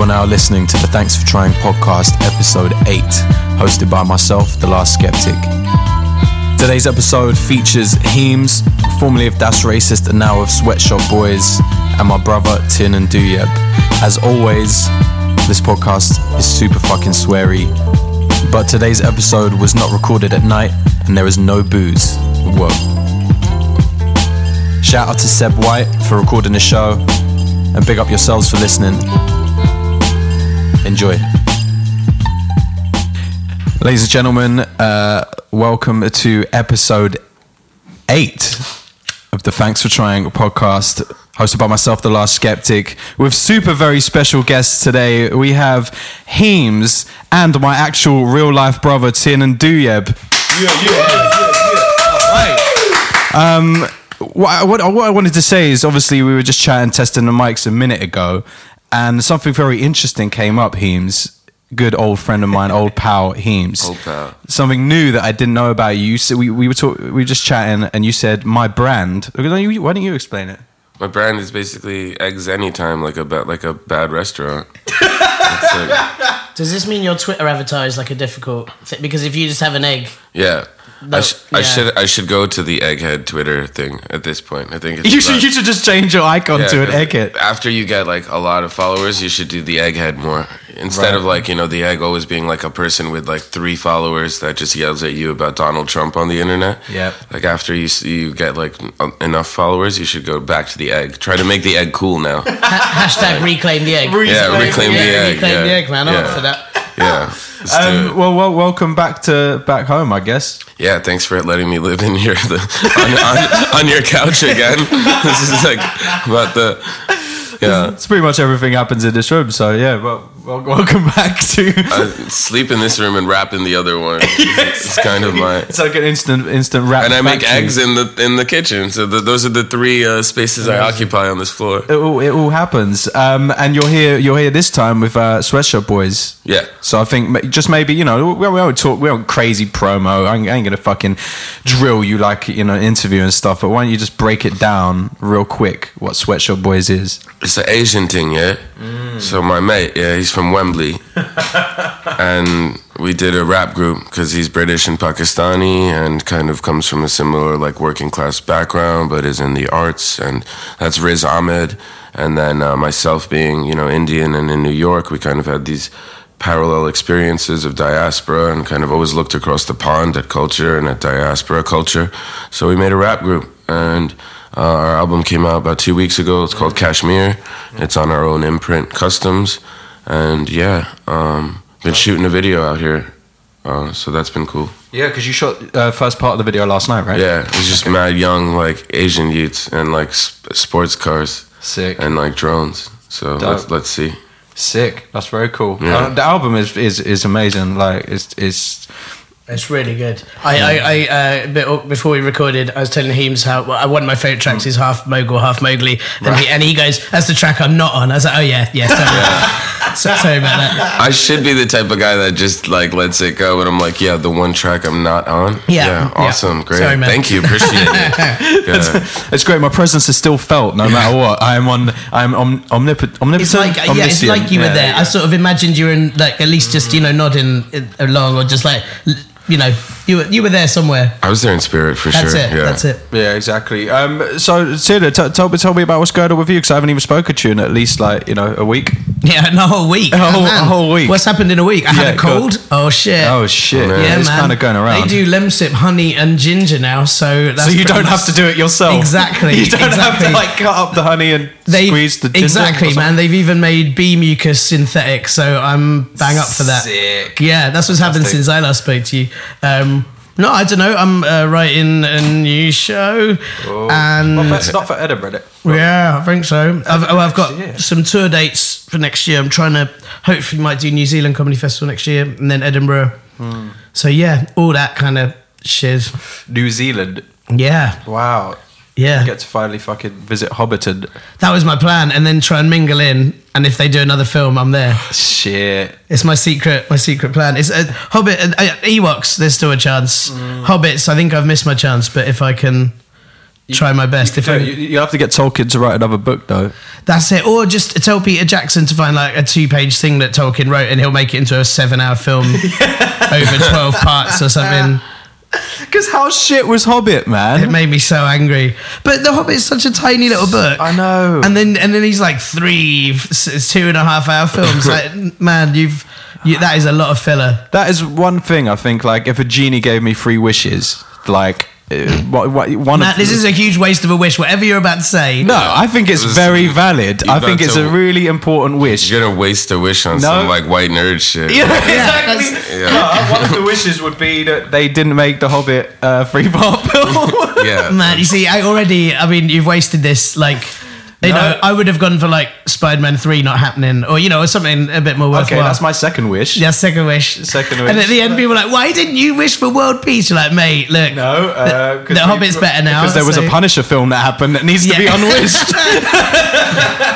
You are now listening to the Thanks for Trying podcast, episode 8, hosted by myself, The Last Skeptik. Today's episode features Heems, formerly of Das Racist and now of Swet Shop Boys, and my brother Tiernan Douieb. As always, this podcast is super fucking sweary, but today's episode was not recorded at night and there is no booze. Whoa. Shout out to Seb White for recording the show, and big up yourselves for listening. Enjoy. Ladies and gentlemen, uh, welcome to episode eight of the Thanks for Trying podcast, hosted by myself, The Last Skeptik, with super very special guests today. We have Heems and my actual real life brother, Tiernan Douieb. Um, what, what, what I wanted to say is obviously we were just chatting, testing the mics a minute ago, and something very interesting came up, Heems. Good old friend of mine, old pal Heems. Old pal. Something new that I didn't know about you. You said we, we were talk, we were just chatting, and you said my brand. Why don't you, why don't you explain it? My brand is basically eggs anytime, like a ba- like a bad restaurant. Like- Does this mean your Twitter avatar is like a difficult thing? Because if you just have an egg, yeah. I, No, sh- I should I should go to the egghead Twitter thing at this point. I think it's You should about- you should just change your icon Yeah, to an egghead. After you get like a lot of followers, you should do the egghead more instead Right. of like you know the egg always being like a person with like three followers that just yells at you about Donald Trump on the internet. Yep. Like after you you get like um, enough followers, you should go back to the egg. Try to make the egg cool now. hashtag reclaim the egg. Yeah, reclaim the egg. Reclaim yeah, the egg, man. I'm yeah, up for that. Yeah. Um, well, well, welcome back to back home, I guess. Yeah, thanks for letting me live in your the, on, on, on your couch again. this is like about the yeah. It's pretty much everything happens in this room. So yeah, well, well welcome back to. I sleep in this room and rap in the other one. It's kind of my It's like an instant instant rap. and I make factory. eggs in the in the kitchen. So the, those are the three uh, spaces I occupy on this floor. It all, it all happens, um, and you're here. You're here this time with uh, Swet Shop Boys. Yeah. So I think just maybe you know we, we won't talk. We won't crazy promo. I ain't, I ain't gonna fucking drill you like you know interview and stuff. But why don't you just break it down real quick? What Swet Shop Boys is? It's an Asian thing, yeah. So my mate, yeah, he's from Wembley, and we did a rap group because he's British and Pakistani, and kind of comes from a similar like working class background, but is in the arts, and that's Riz Ahmed, and then uh, myself being you know Indian and in New York, we kind of had these parallel experiences of diaspora and kind of always looked across the pond at culture and at diaspora culture. So we made a rap group. And uh, our album came out about two weeks ago. It's called Cashmere. It's on our own imprint, Customs. And yeah, um, been shooting a video out here. Uh, so that's been cool. Yeah, because you shot uh, first part of the video last night, right? Yeah, it's just mad young, like Asian youths and like sp- sports cars Sick. and like drones. So Dope. let's, let's see. Sick. That's very cool. Yeah. Uh, the album is is is amazing. Like it's it's It's really good. I, I, I uh, before we recorded, I was telling Heems how well, one of my favorite tracks is half Mogul, half Mowgli, and, he, and he goes, "That's the track I'm not on." I was like, "Oh yeah, yeah, sorry, so, sorry about that." I should be the type of guy that just like lets it go, but I'm like, yeah, the one track I'm not on. Yeah, yeah. awesome, great, Sorry, thank you, appreciate it. Yeah. it's great. My presence is still felt no matter what. I'm on. I'm om, omnipot, omnipotent. It's like yeah, it's like you were Yeah, there. I sort of imagined you were in like at least just you know nodding along or just like l- you know You were you were there somewhere. I was there in spirit for That's sure. it. Yeah. That's it. Yeah, exactly. Um, so, Sid, t- tell, me- tell me about what's going on with you because I haven't even spoken to you in at least like you know a week. Yeah, no, a whole week. A whole- Oh, a whole week. What's happened in a week? I Yeah, had a go on. cold. Oh shit. Oh shit! man. yeah, it's man. kind of going around. They do lemsip, honey, and ginger now, so that's so you don't much- have to do it yourself. Exactly, You don't have to like cut up the honey and They squeeze the ginger exactly, man. They've even made bee mucus synthetic, so I'm bang up for that. Sick. Yeah, that's what's happened since I last spoke to you. Um, no, I don't know. I'm uh, writing a new show, and Well, that's not for Edinburgh. yeah, I think so. I've, oh, I've got Shit. some tour dates for next year. I'm trying to hopefully might do New Zealand Comedy Festival next year, and then Edinburgh. Hmm. So yeah, all that kind of shiz. New Zealand. Yeah, Wow. Yeah. Get to finally fucking visit Hobbiton. That was my plan, and then try and mingle in. And if they do another film, I'm there. Shit. It's my secret, my secret plan. It's uh, Hobbit, uh, uh, Ewoks. There's still a chance. Mm. Hobbits. I think I've missed my chance, but if I can try my best, if You, I, you have to get Tolkien to write another book though. that's it, or just tell Peter Jackson to find like a two-page thing that Tolkien wrote, and he'll make it into a seven-hour film over twelve parts or something. Because how shit was Hobbit, man? It made me so angry. But The Hobbit's such a tiny little book. I know. And then and then he's like three, s- two and a half hour films. like, man, you've you, that is a lot of filler. That is one thing I think. Like, if a genie gave me three wishes, like, what, what, one Matt, of this is a huge waste of a wish. Whatever you're about to say. no. I think it's It very valid. I think it's to- a really important wish. You're gonna waste a wish on No. some like white nerd shit. Yeah, that's- exactly. Yeah. No, one of the wishes would be that they didn't make the Hobbit uh, three part film. Yeah. Man, you see, I already. I mean, you've wasted this. Like, you No. know, I would have gone for like Spider-Man three not happening, or you know, something a bit more worthwhile. okay, that's my second wish. Yeah, second wish. Second wish. And at the end, people are like, "Why didn't you wish for world peace?" You're like, "Mate, look, No, uh, the, the Hobbit's better now." Because there was so- a Punisher film that happened that needs to be Yeah. unwished.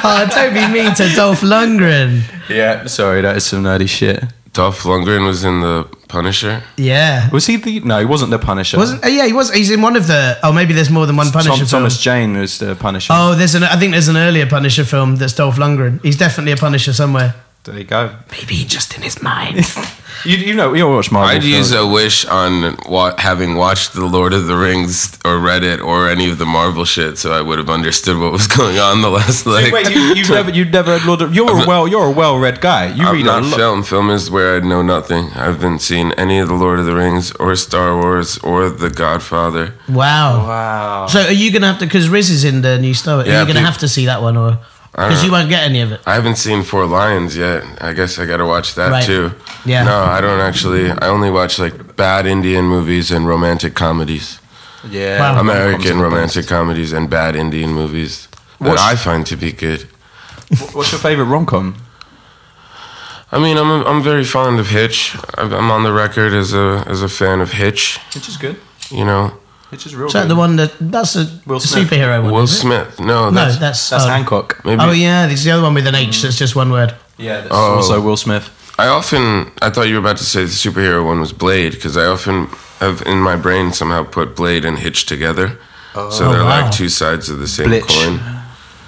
oh, don't be mean to Dolph Lundgren. yeah, sorry, that is some nerdy shit. Dolph Lundgren was in the Punisher. Yeah, Was he the? No, he wasn't the Punisher. wasn't? Uh, yeah, he was. He's in one of the. Oh, maybe there's more than one Punisher Tom, film. Thomas Jane was the Punisher. Oh, there's an. I think there's an earlier Punisher film that's Dolph Lundgren. He's definitely a Punisher somewhere. there you go. Maybe just in his mind. You, you know, you watch Marvel. I'd films. use a wish on wa- having watched The Lord of the Rings or read it or any of the Marvel shit, so I would have understood what was going on the last like. Wait, you, you've never, you've never had Lord of. You're a well, you're a well-read guy. You I'm read not a lot. film. Film is where I know nothing. I haven't seen any of the Lord of the Rings or Star Wars or The Godfather. Wow. Wow. So are you gonna have to? Because Riz is in the new Star Wars. Are you gonna pe- have to see that one, or I because you won't get any of it? I haven't seen Four Lions yet. I guess I got to watch that Right. too. Yeah. No, I don't actually. I only watch like bad Indian movies and romantic comedies. Yeah. Wow. American romantic comedies and bad Indian movies that What's- I find to be good. What's your favorite rom-com? I mean, I'm I'm very fond of Hitch. I'm I'm on the record as a as a fan of Hitch. Which is good. You know, Which is real Is that good. the one that that's a Will Smith. superhero one? Will is it? Smith. No, No, that's, that's That's oh. Hancock. maybe. Oh yeah, this is the other one with an H. That's just one word. Yeah. That's Oh. Also Will Smith. I often I thought you were about to say the superhero one was Blade because I often have in my brain somehow put Blade and Hitch together. Oh. so oh, they're Oh, wow. like two sides of the same Blitch. coin.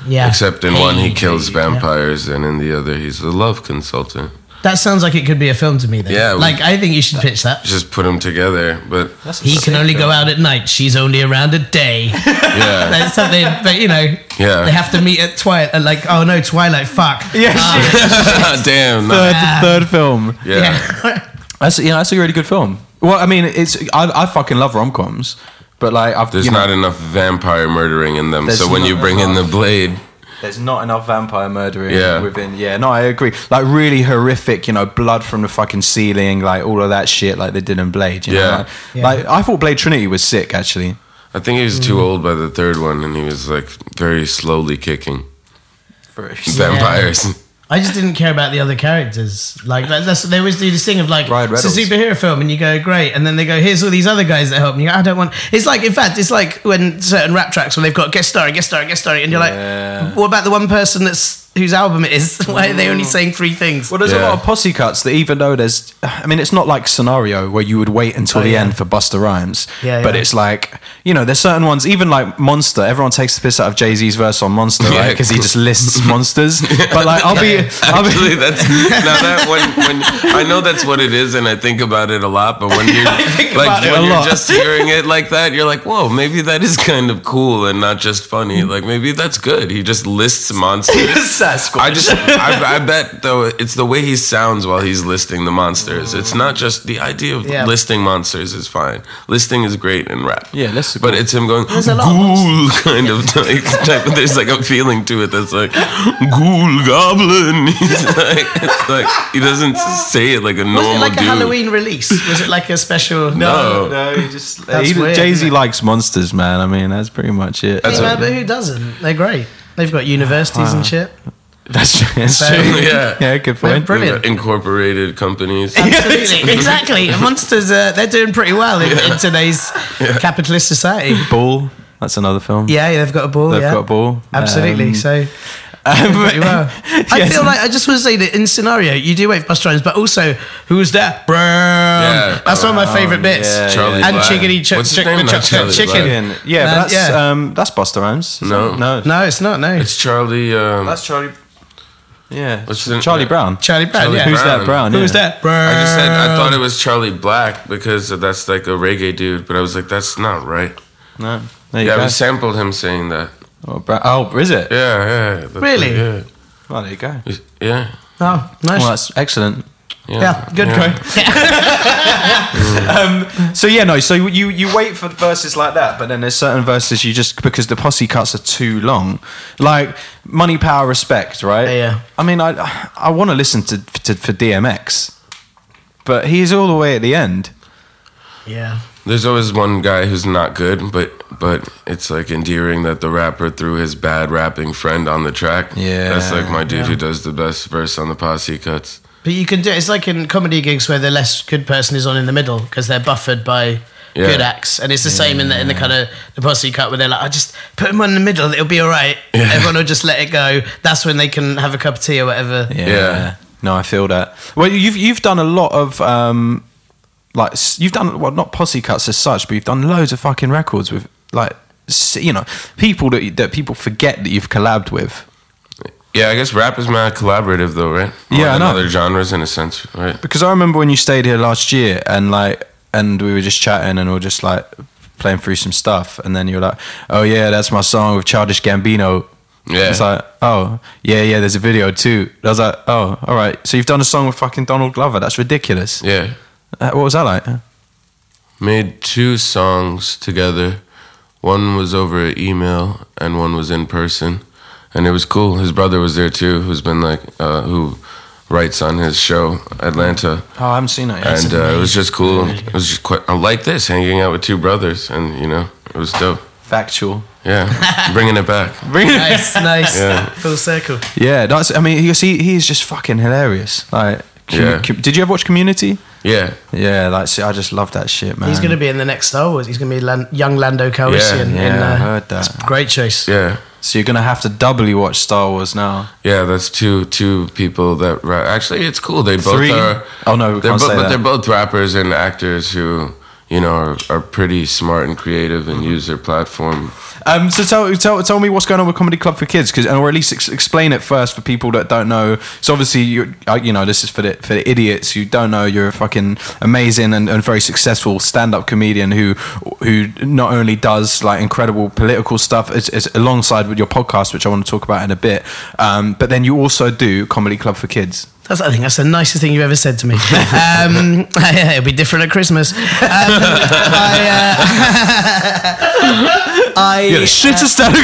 Yeah. Except in one he Hey, kills yeah. vampires, and in the other he's a love consultant. That sounds like it could be a film to me. Then. Yeah, we- Like I think you should pitch that. Just put them together, but He can only go out at night. She's only around at day. yeah, That's something. But you know, Yeah. they have to meet at twilight. Uh, like, oh no, Twilight. Fuck. Yeah. Ah. damn, no. third, third film. yeah. Yeah. That's yeah. That's a really good film. Well, I mean, it's I, I fucking love rom-coms, but like I've There's you know, not enough vampire murdering in them, There's so when you not bring in the enough. blade, There's not enough vampire murdering Yeah. within. Yeah, no, I agree. Like really horrific, you know, blood from the fucking ceiling, like all of that shit, like they did in Blade. You Yeah. know? like, Yeah. like I thought Blade Trinity was sick actually. I think he was too mm. old by the third one, and he was like very slowly kicking vampires. I just didn't care about the other characters. Like that, that's they always do this thing of like Ryan it's a Reynolds. superhero film, and you go great, and then they go here's all these other guys that help, and you go I don't want. It's like in fact it's like when certain rap tracks when they've got guest star, guest star, guest star, and you're Yeah. like, what about the one person that's whose album it is. Why are they only mm. saying three things? Well, there's a Yeah. lot of posse cuts that even though there's, I mean, it's not like scenario where you would wait until Oh, the yeah. end for Busta Rhymes. Yeah, But yeah. it's like, you know, there's certain ones, even like Monster, everyone takes the piss out of Jay Z's verse on Monster, right? Yeah. Because he just lists monsters. But like, I'll be, I'll Actually, be, that's now that when when I know that's what it is, and I think about it a lot. But when you're like about it when a you're lot. just hearing it like that, you're like, whoa, maybe that is kind of cool and not just funny. Mm. Like maybe that's good. He just lists monsters. Sasquatch. I just I, I bet though it's the way he sounds while he's listing the monsters. It's not just the idea of Yeah. listing monsters is fine. Listing is great in rap. Yeah, listen. But it's him going a lot of ghoul kind of like type. There's like a feeling to it that's like ghoul goblin. He's like it's like he doesn't say it like a normal. Was normal it like a dude. Halloween release? Was it like a special? No. no, he just, That's he, weird, Jay Z likes monsters, man. I mean, that's pretty much it. That's man, a- but who doesn't? They're great. They've got universities and shit. That's true. That's So- true. Yeah. yeah, good They're point. brilliant. Incorporated companies. Absolutely, exactly. Monsters, uh, they're doing pretty well in, in today's capitalist society. Ball. That's another film. Yeah, yeah, they've got a ball. They've yeah. got a ball. Absolutely. Um, so um, pretty well. I Yes. feel like I just want to say that in scenario, you do wait for Busta Rhymes, but also who was that? Brown. Yeah. That's one of my favourite bits. yeah, Charlie and Black. chickadee ch- What's his chick- name? the Charlie chicken. Black. Yeah, yeah, but that's yeah. um, that's Busta Rhymes. No. it? no, No, it's not. No, It's Charlie. Um, that's Charlie. Yeah, What's the- Charlie Brown. Charlie Brown. Charlie yeah. Who's Brown. that Brown? Who's yeah. that? Brown. I just said I thought it was Charlie Black because that's like a reggae dude, but I was like, that's not right. No, there you Yeah, go. we sampled him saying that. oh, Bra- oh, is it? Yeah, yeah. that's Really? what- yeah. Well, there you go. Yeah. Oh, nice. Well, that's excellent. Yeah, good. Um, so yeah, no. So you you wait for verses like that, but then there's certain verses you just because the posse cuts are too long, like money, power, respect, right? Yeah, yeah. I mean, I I want to listen to, to for DMX, but he's all the way at the end. Yeah. There's always one guy who's not good, but but it's like endearing that the rapper threw his bad rapping friend on the track. Yeah, that's like my dude yeah. who does the best verse on the posse cuts. But you can do it. It's like in comedy gigs where the less good person is on in the middle because they're buffered by Yeah. good acts, and it's the same in the in the kind of the posse cut where they're like, I just put him on in the middle, it'll be all right. Everyone will just let it go. That's when they can have a cup of tea or whatever. Yeah. yeah. No, I feel that. Well, you've you've done a lot of um, like you've done well, not posse cuts as such, but you've done loads of fucking records with like you know people that that people forget that you've collabed with. Yeah, I guess rap is mad collaborative though, right? More Yeah, I know. Other genres in a sense, right? Because I remember when you stayed here last year and like and we were just chatting and we were just like playing through some stuff and then you were like, Oh yeah, that's my song with Childish Gambino. Yeah. It's like, oh, yeah, yeah, there's a video too. I was like, oh, all right. So you've done a song with fucking Donald Glover. That's ridiculous. Yeah. Uh, what was that like? Made two songs together. One was over email and one was in person. And it was cool. His brother was there too, who's been like, uh, who writes on his show, Atlanta. Oh, I haven't seen it yet. and uh, it was just cool. It was just quite, I like this, hanging out with two brothers. And, you know, it was dope. Factual. Yeah. Bringing it back. Nice, nice. Yeah. Full circle. Yeah, that's. I mean, you see, he's just fucking hilarious. Like, commu- Yeah. com- did you ever watch Community? Yeah. Yeah, like, see, I just love that shit, man. He's going to be in the next Star Wars. He's going to be Lan- young Lando Calrissian. Yeah, in, yeah, I uh, heard that. it's Great choice. Yeah. So you're gonna have to doubly watch Star Wars now. Yeah, that's two two people that ra- actually it's cool. They both Three? are. Oh, no, we they're can't bo- say but that. they're both rappers and actors who you know are, are pretty smart and creative Mm-hmm. and use their platform. Um, so tell, tell tell me what's going on with Comedy Club for Kids, 'cause- or at least ex- explain it first for people that don't know. So obviously, you you know this is for the for the idiots who don't know. You're a fucking amazing and, and very successful stand up comedian who who not only does like incredible political stuff as, as alongside with your podcast, which I want to talk about in a bit, um, but then you also do Comedy Club for Kids. That's, I think that's the nicest thing you've ever said to me. Um, it'll be different at Christmas. Um, I, uh, I Yeah, the shittest stand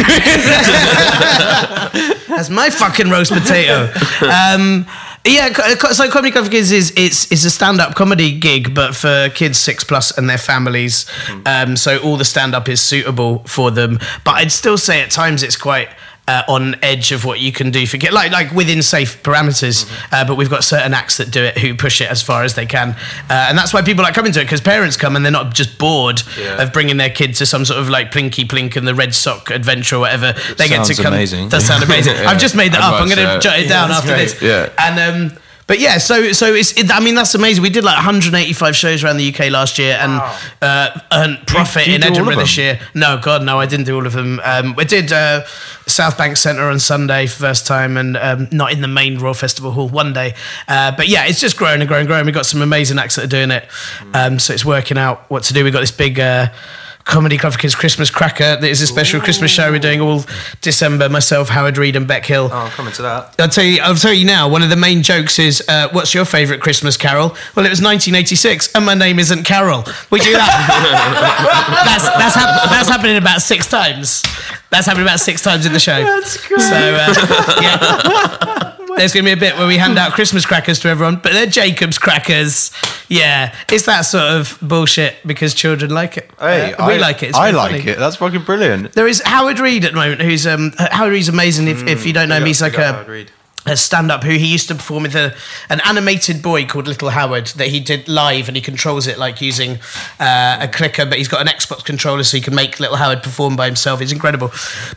That's my fucking roast potato. Um, yeah, so Comedy Club for Kids is it's it's a stand up comedy gig, but for kids six plus and their families. Um, so all the stand up is suitable for them. But I'd still say at times it's quite uh, on edge of what you can do for get like like within safe parameters. Uh, but we've got certain acts that do it who push it as far as they can, uh, and that's why people like coming to it because parents come and they're not just bored Yeah. of bringing their kid to some sort of like Plinky Plink and the Red Sock adventure or whatever. They get to sounds come. amazing. Does sound amazing. I've just made that I'd up. I'm going to that. jot it down after great. this. Yeah. And um, but yeah, so so it's. It, I mean, that's amazing. We did like 185 shows around the UK last year, and uh, earned profit in do all of Edinburgh this year. No, God, no, I didn't do all of them. Um, we did uh, South Bank Centre on Sunday first time, and um, not in the main Royal Festival Hall one day. Uh, but yeah, it's just growing and growing and growing. We've got some amazing acts that are doing it, um, so it's working out what to do. We've got this big. Uh, Comedy Club for Kids Christmas Cracker. That is a special Christmas show we're doing all December. Myself, Howard Read, and Bec Hill. Oh, I'm coming to that. I'll tell you. I'll tell you now. One of the main jokes is, uh, "What's your favourite Christmas carol?" Well, it was 1986, and my name isn't Carol. We do that. that's that's, hap- that's happening about six times. That's happening about six times in the show. That's great. So uh, yeah. There's going to be a bit where we hand out Christmas crackers to everyone, but they're Jacob's crackers. Yeah, it's that sort of bullshit because children like it. Hey, Uh, we I, like it. It's I like funny. it. That's fucking brilliant. There is Howard Read at the moment, who's um Howard Read's amazing. If, if you don't know him, he's like a a stand-up who he used to perform with a, an animated boy called Little Howard that he did live and he controls it like using uh, a clicker but he's got an Xbox controller so he can make Little Howard perform by himself. It's incredible.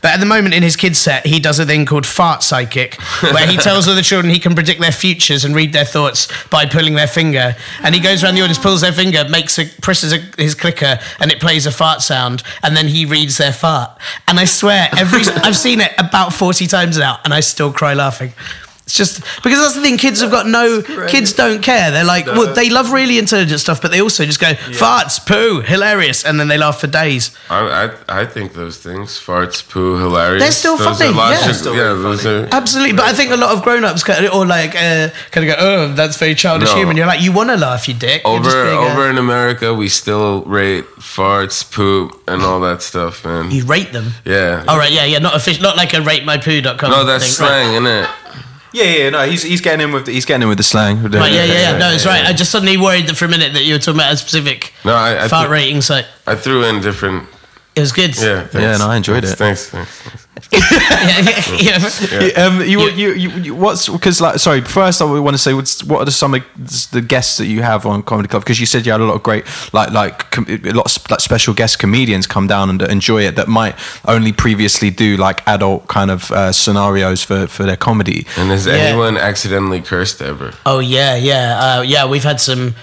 But at the moment in his kids set he does a thing called Fart Psychic where he tells all the children he can predict their futures and read their thoughts by pulling their finger. And he goes around the audience pulls their finger makes a presses a, his clicker and it plays a fart sound. And then he reads their fart. And I swear every I've seen it about 40 times now and I still cry laughing it's just because that's the thing. Kids have got no. Kids don't care. They're like, well, they love really intelligent stuff, but they also just go farts, poo, hilarious, and then they laugh for days. I, I I think those things, farts, poo, hilarious. They're still those funny, Are logic- yeah. yeah, Still those are. Absolutely, but I think a lot of grown-ups kind of, or like uh, kind of go, oh, that's very childish No. humor. You're like, you want to laugh, you dick. You're just Over a- over in America, we still rate farts, poop, and all that stuff, man. you rate them. Yeah. All right, yeah, yeah, not official, not like a ratemypoo.com. No, that's thing, right. slang, isn't it? Yeah, yeah, no, he's he's getting in with the, he's getting in with the slang. Right, yeah, yeah, yeah. No, it's right. I just suddenly worried that for a minute that you were talking about a specific No, I I, fart threw- rating site. I threw in different. It was good. Yeah, thanks. Yeah, no, I enjoyed Thanks, it. Thanks, thanks. Yeah, yeah, yeah. You- Um, you, you, you, you, what's because like sorry. First, I want to say what's, what are the, some of the guests that you have on Comedy Club? Because you said you had a lot of great like like com- a lot of sp- like special guest comedians come down and enjoy it that might only previously do like adult kind of uh, scenarios for for their comedy. And has Yeah. anyone accidentally cursed ever? Oh yeah, yeah, uh, yeah. We've had some.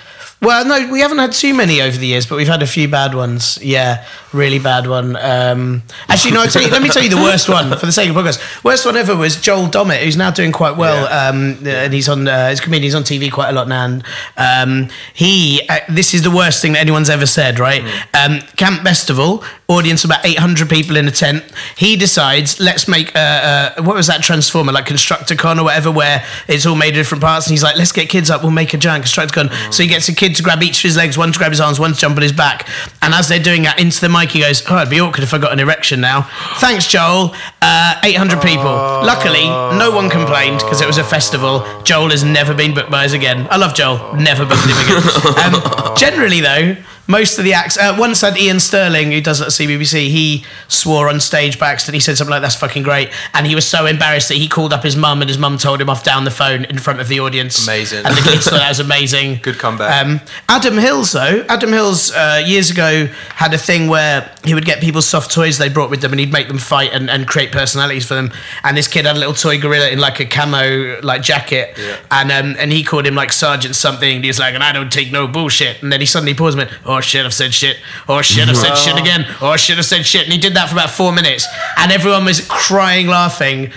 Well, no, we haven't had too many over the years, but we've had a few bad ones. Yeah, really bad one. Um, actually, no. You, let me tell you the worst one for the sake of podcast. Worst one ever was Joel Dommett, who's now doing quite well, um, and he's on uh, he's a comedian. He's on TV quite a lot now. And um, he, uh, this is the worst thing that anyone's ever said. Right? Um, Camp Bestival, audience about eight hundred people in a tent. He decides, let's make what was that transformer like Constructicon or whatever, where it's all made of different parts. And he's like, let's get kids up, we'll make a giant Constructicon. So he gets a kid to grab each of his legs, one to grab his arms, one to jump on his back. And as they're doing that into the mic, he goes, oh, it'd be awkward if I got an erection now. Thanks, Joel. Uh, 800 people. Luckily, no one complained because it was a festival. Joel has never been booked by us again. I love Joel. Never booked him again. Um, generally, though, most of the acts. Uh, once had Iain Stirling, who does it at CBBC, he swore on stage by accident. He said something like, "That's fucking great," and he was so embarrassed that he called up his mum, and his mum told him off down the phone in front of the audience. Amazing. And the kids thought that was amazing. Good comeback. Um, Adam Hills, though, Adam Hills uh, years ago had a thing where he would get people's soft toys they brought with them, and he'd make them fight and, and create personalities for them. And this kid had a little toy gorilla in like a camo like jacket, and um, and he called him like Sergeant something. And he was like, "And I don't take no bullshit." And then he suddenly paused and went, "Oh shit, I've said shit. Oh shit, I've said shit again. Oh shit, I've said shit." And he did that for about four minutes, and everyone was crying, laughing.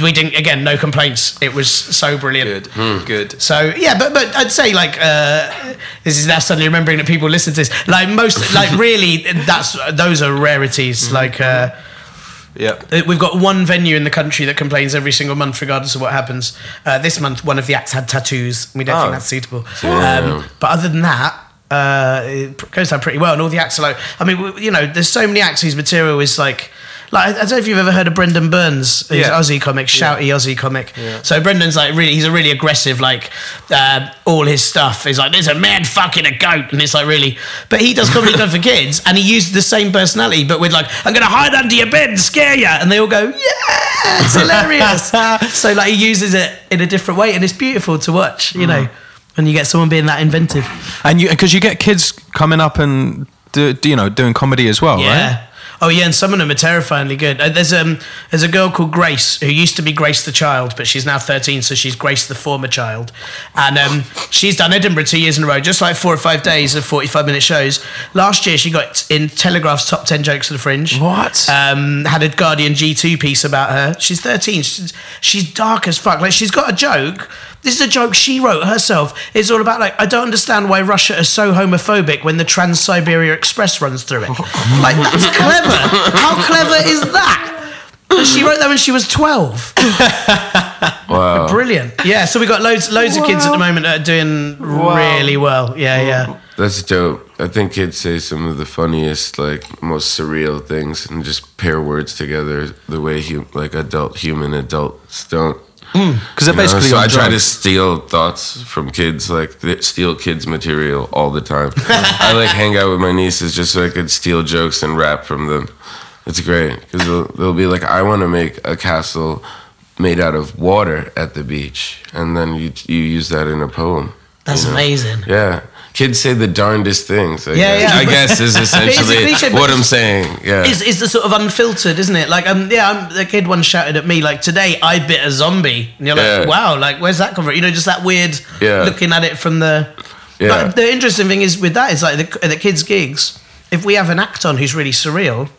We didn't again, no complaints. It was so brilliant. Good, good. So yeah, but but I'd say like uh, this is now suddenly remembering that people listen to this. Like most, like really, that's those are rarities. Like uh, Yep. we've got one venue in the country that complains every single month, regardless of what happens. Uh, this month, one of the acts had tattoos. We don't Oh. think that's suitable. Um, but other than that. Uh, it goes down pretty well, and all the acts are like. I mean, you know, there's so many acts whose material is like, like I don't know if you've ever heard of Brendan Burns, who's Yeah. Aussie comic, shouty Aussie comic. So Brendan's like really, he's a really aggressive. Like uh, all his stuff is like there's a man fucking a goat, and it's like really. But he does comedy club for kids, and he uses the same personality, but with like I'm gonna hide under your bed and scare you, and they all go yeah, it's hilarious. so like he uses it in a different way, and it's beautiful to watch. You know, when you get someone being that inventive. And you because you get kids coming up and do, do you know doing comedy as well, right? Yeah. right? Oh yeah, and some of them are terrifyingly good. Uh, there's um there's a girl called Grace who used to be Grace the child, but she's now 13, so she's Grace the former child, and um she's done Edinburgh two years in a row, just like four or five days of 45 minute shows. Last year she got in Telegraph's top 10 jokes of the Fringe. What? Um, had a Guardian G2 piece about her. She's 13. She's, she's dark as fuck. Like she's got a joke. This is a joke she wrote herself. It's all about like I don't understand why Russia is so homophobic when the Trans Siberia Express runs through it. like that's clever. How clever is that? And she wrote that when she was 12. Wow. Brilliant. Yeah, so we got loads loads of kids at the moment that are doing really well. Yeah, yeah. That's dope. I think kids say some of the funniest, like most surreal things, and just pair words together the way hu- like adult human adults don't. Mm. Because they're You know, basically so on I try to steal thoughts from kids, like th- steal kids' material all the time. I like hang out with my nieces just so I could steal jokes and rap from them. It's great because they'll, they'll be like, "I want to make a castle made out of water at the beach," and then you you use that in a poem. That's you know? amazing. Yeah. Kids say the darndest things. I Yeah, guess. yeah. I guess is essentially what I'm saying. Yeah. It's, it's the sort of unfiltered, isn't it? Like, um, yeah, I'm, the kid once shouted at me like, "Today I bit a zombie," and you're like, Yeah. "Wow, like where's that come from?" You know, just that weird Yeah. looking at it from the. Yeah. But the interesting thing is with that is like the, the kids' gigs. If we have an act on who's really surreal,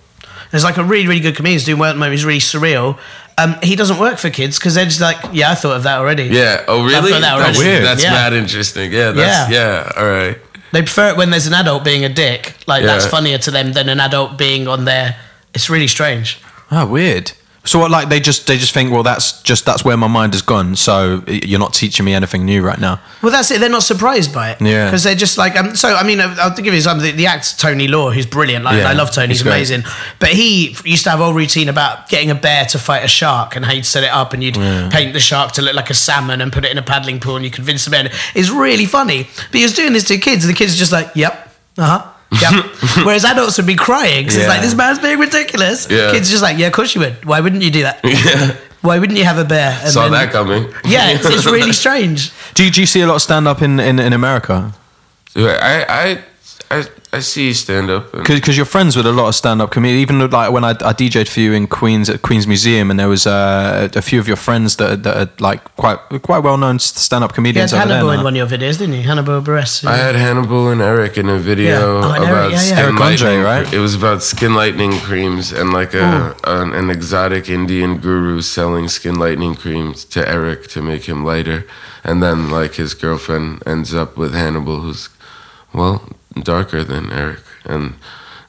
there's like a really really good comedian who's doing well at the moment. Who's really surreal. Um, he doesn't work for kids because they're just like, "Yeah, I thought of that already." yeah. Oh, really? got that That's, weird. that's Yeah. mad interesting. Yeah. That's, yeah. All right. They prefer it when there's an adult being a dick. Like that's funnier to them than an adult being on there. It's really strange. Oh, weird. So what? Like they just they just think, well, that's just that's where my mind has gone. So you're not teaching me anything new right now. Well, that's it. They're not surprised by it. Yeah. Because they're just like, um, so, I mean, I'll give you. The, the actor Tony Law, who's brilliant. Like, Yeah, I love Tony. he's He's amazing. But he used to have a whole routine about getting a bear to fight a shark and how you'd set it up and you'd paint the shark to look like a salmon and put it in a paddling pool and you convince the bear. It's really funny. But he was doing this to kids and the kids are just like, yep, uh huh. Yep. Whereas adults would be crying because it's like this man's being ridiculous. Yeah. Kids are just like, yeah, of course you would. Why wouldn't you do that? Yeah. Why wouldn't you have a bear? And Saw then- that coming. Yeah, it's, it's really strange. Do you, do you see a lot of stand up in, in, in America? I I I, I see stand up. Because you're friends with a lot of stand up comedians. Even like when I, I DJ'd for you in Queens at Queens Museum, and there was uh, a few of your friends that are, that are like quite quite well known stand up comedians. You had comedians over there. Hannibal in now. one of your videos, didn't you? Hannibal Buress. I had Hannibal and Eric in a video Yeah. Oh, and Eric, about yeah, yeah. skin Eric Andre, right? It was about skin lightening creams and like a an, an exotic Indian guru selling skin lightening creams to Eric to make him lighter, and then like his girlfriend ends up with Hannibal, who's well darker than Eric, and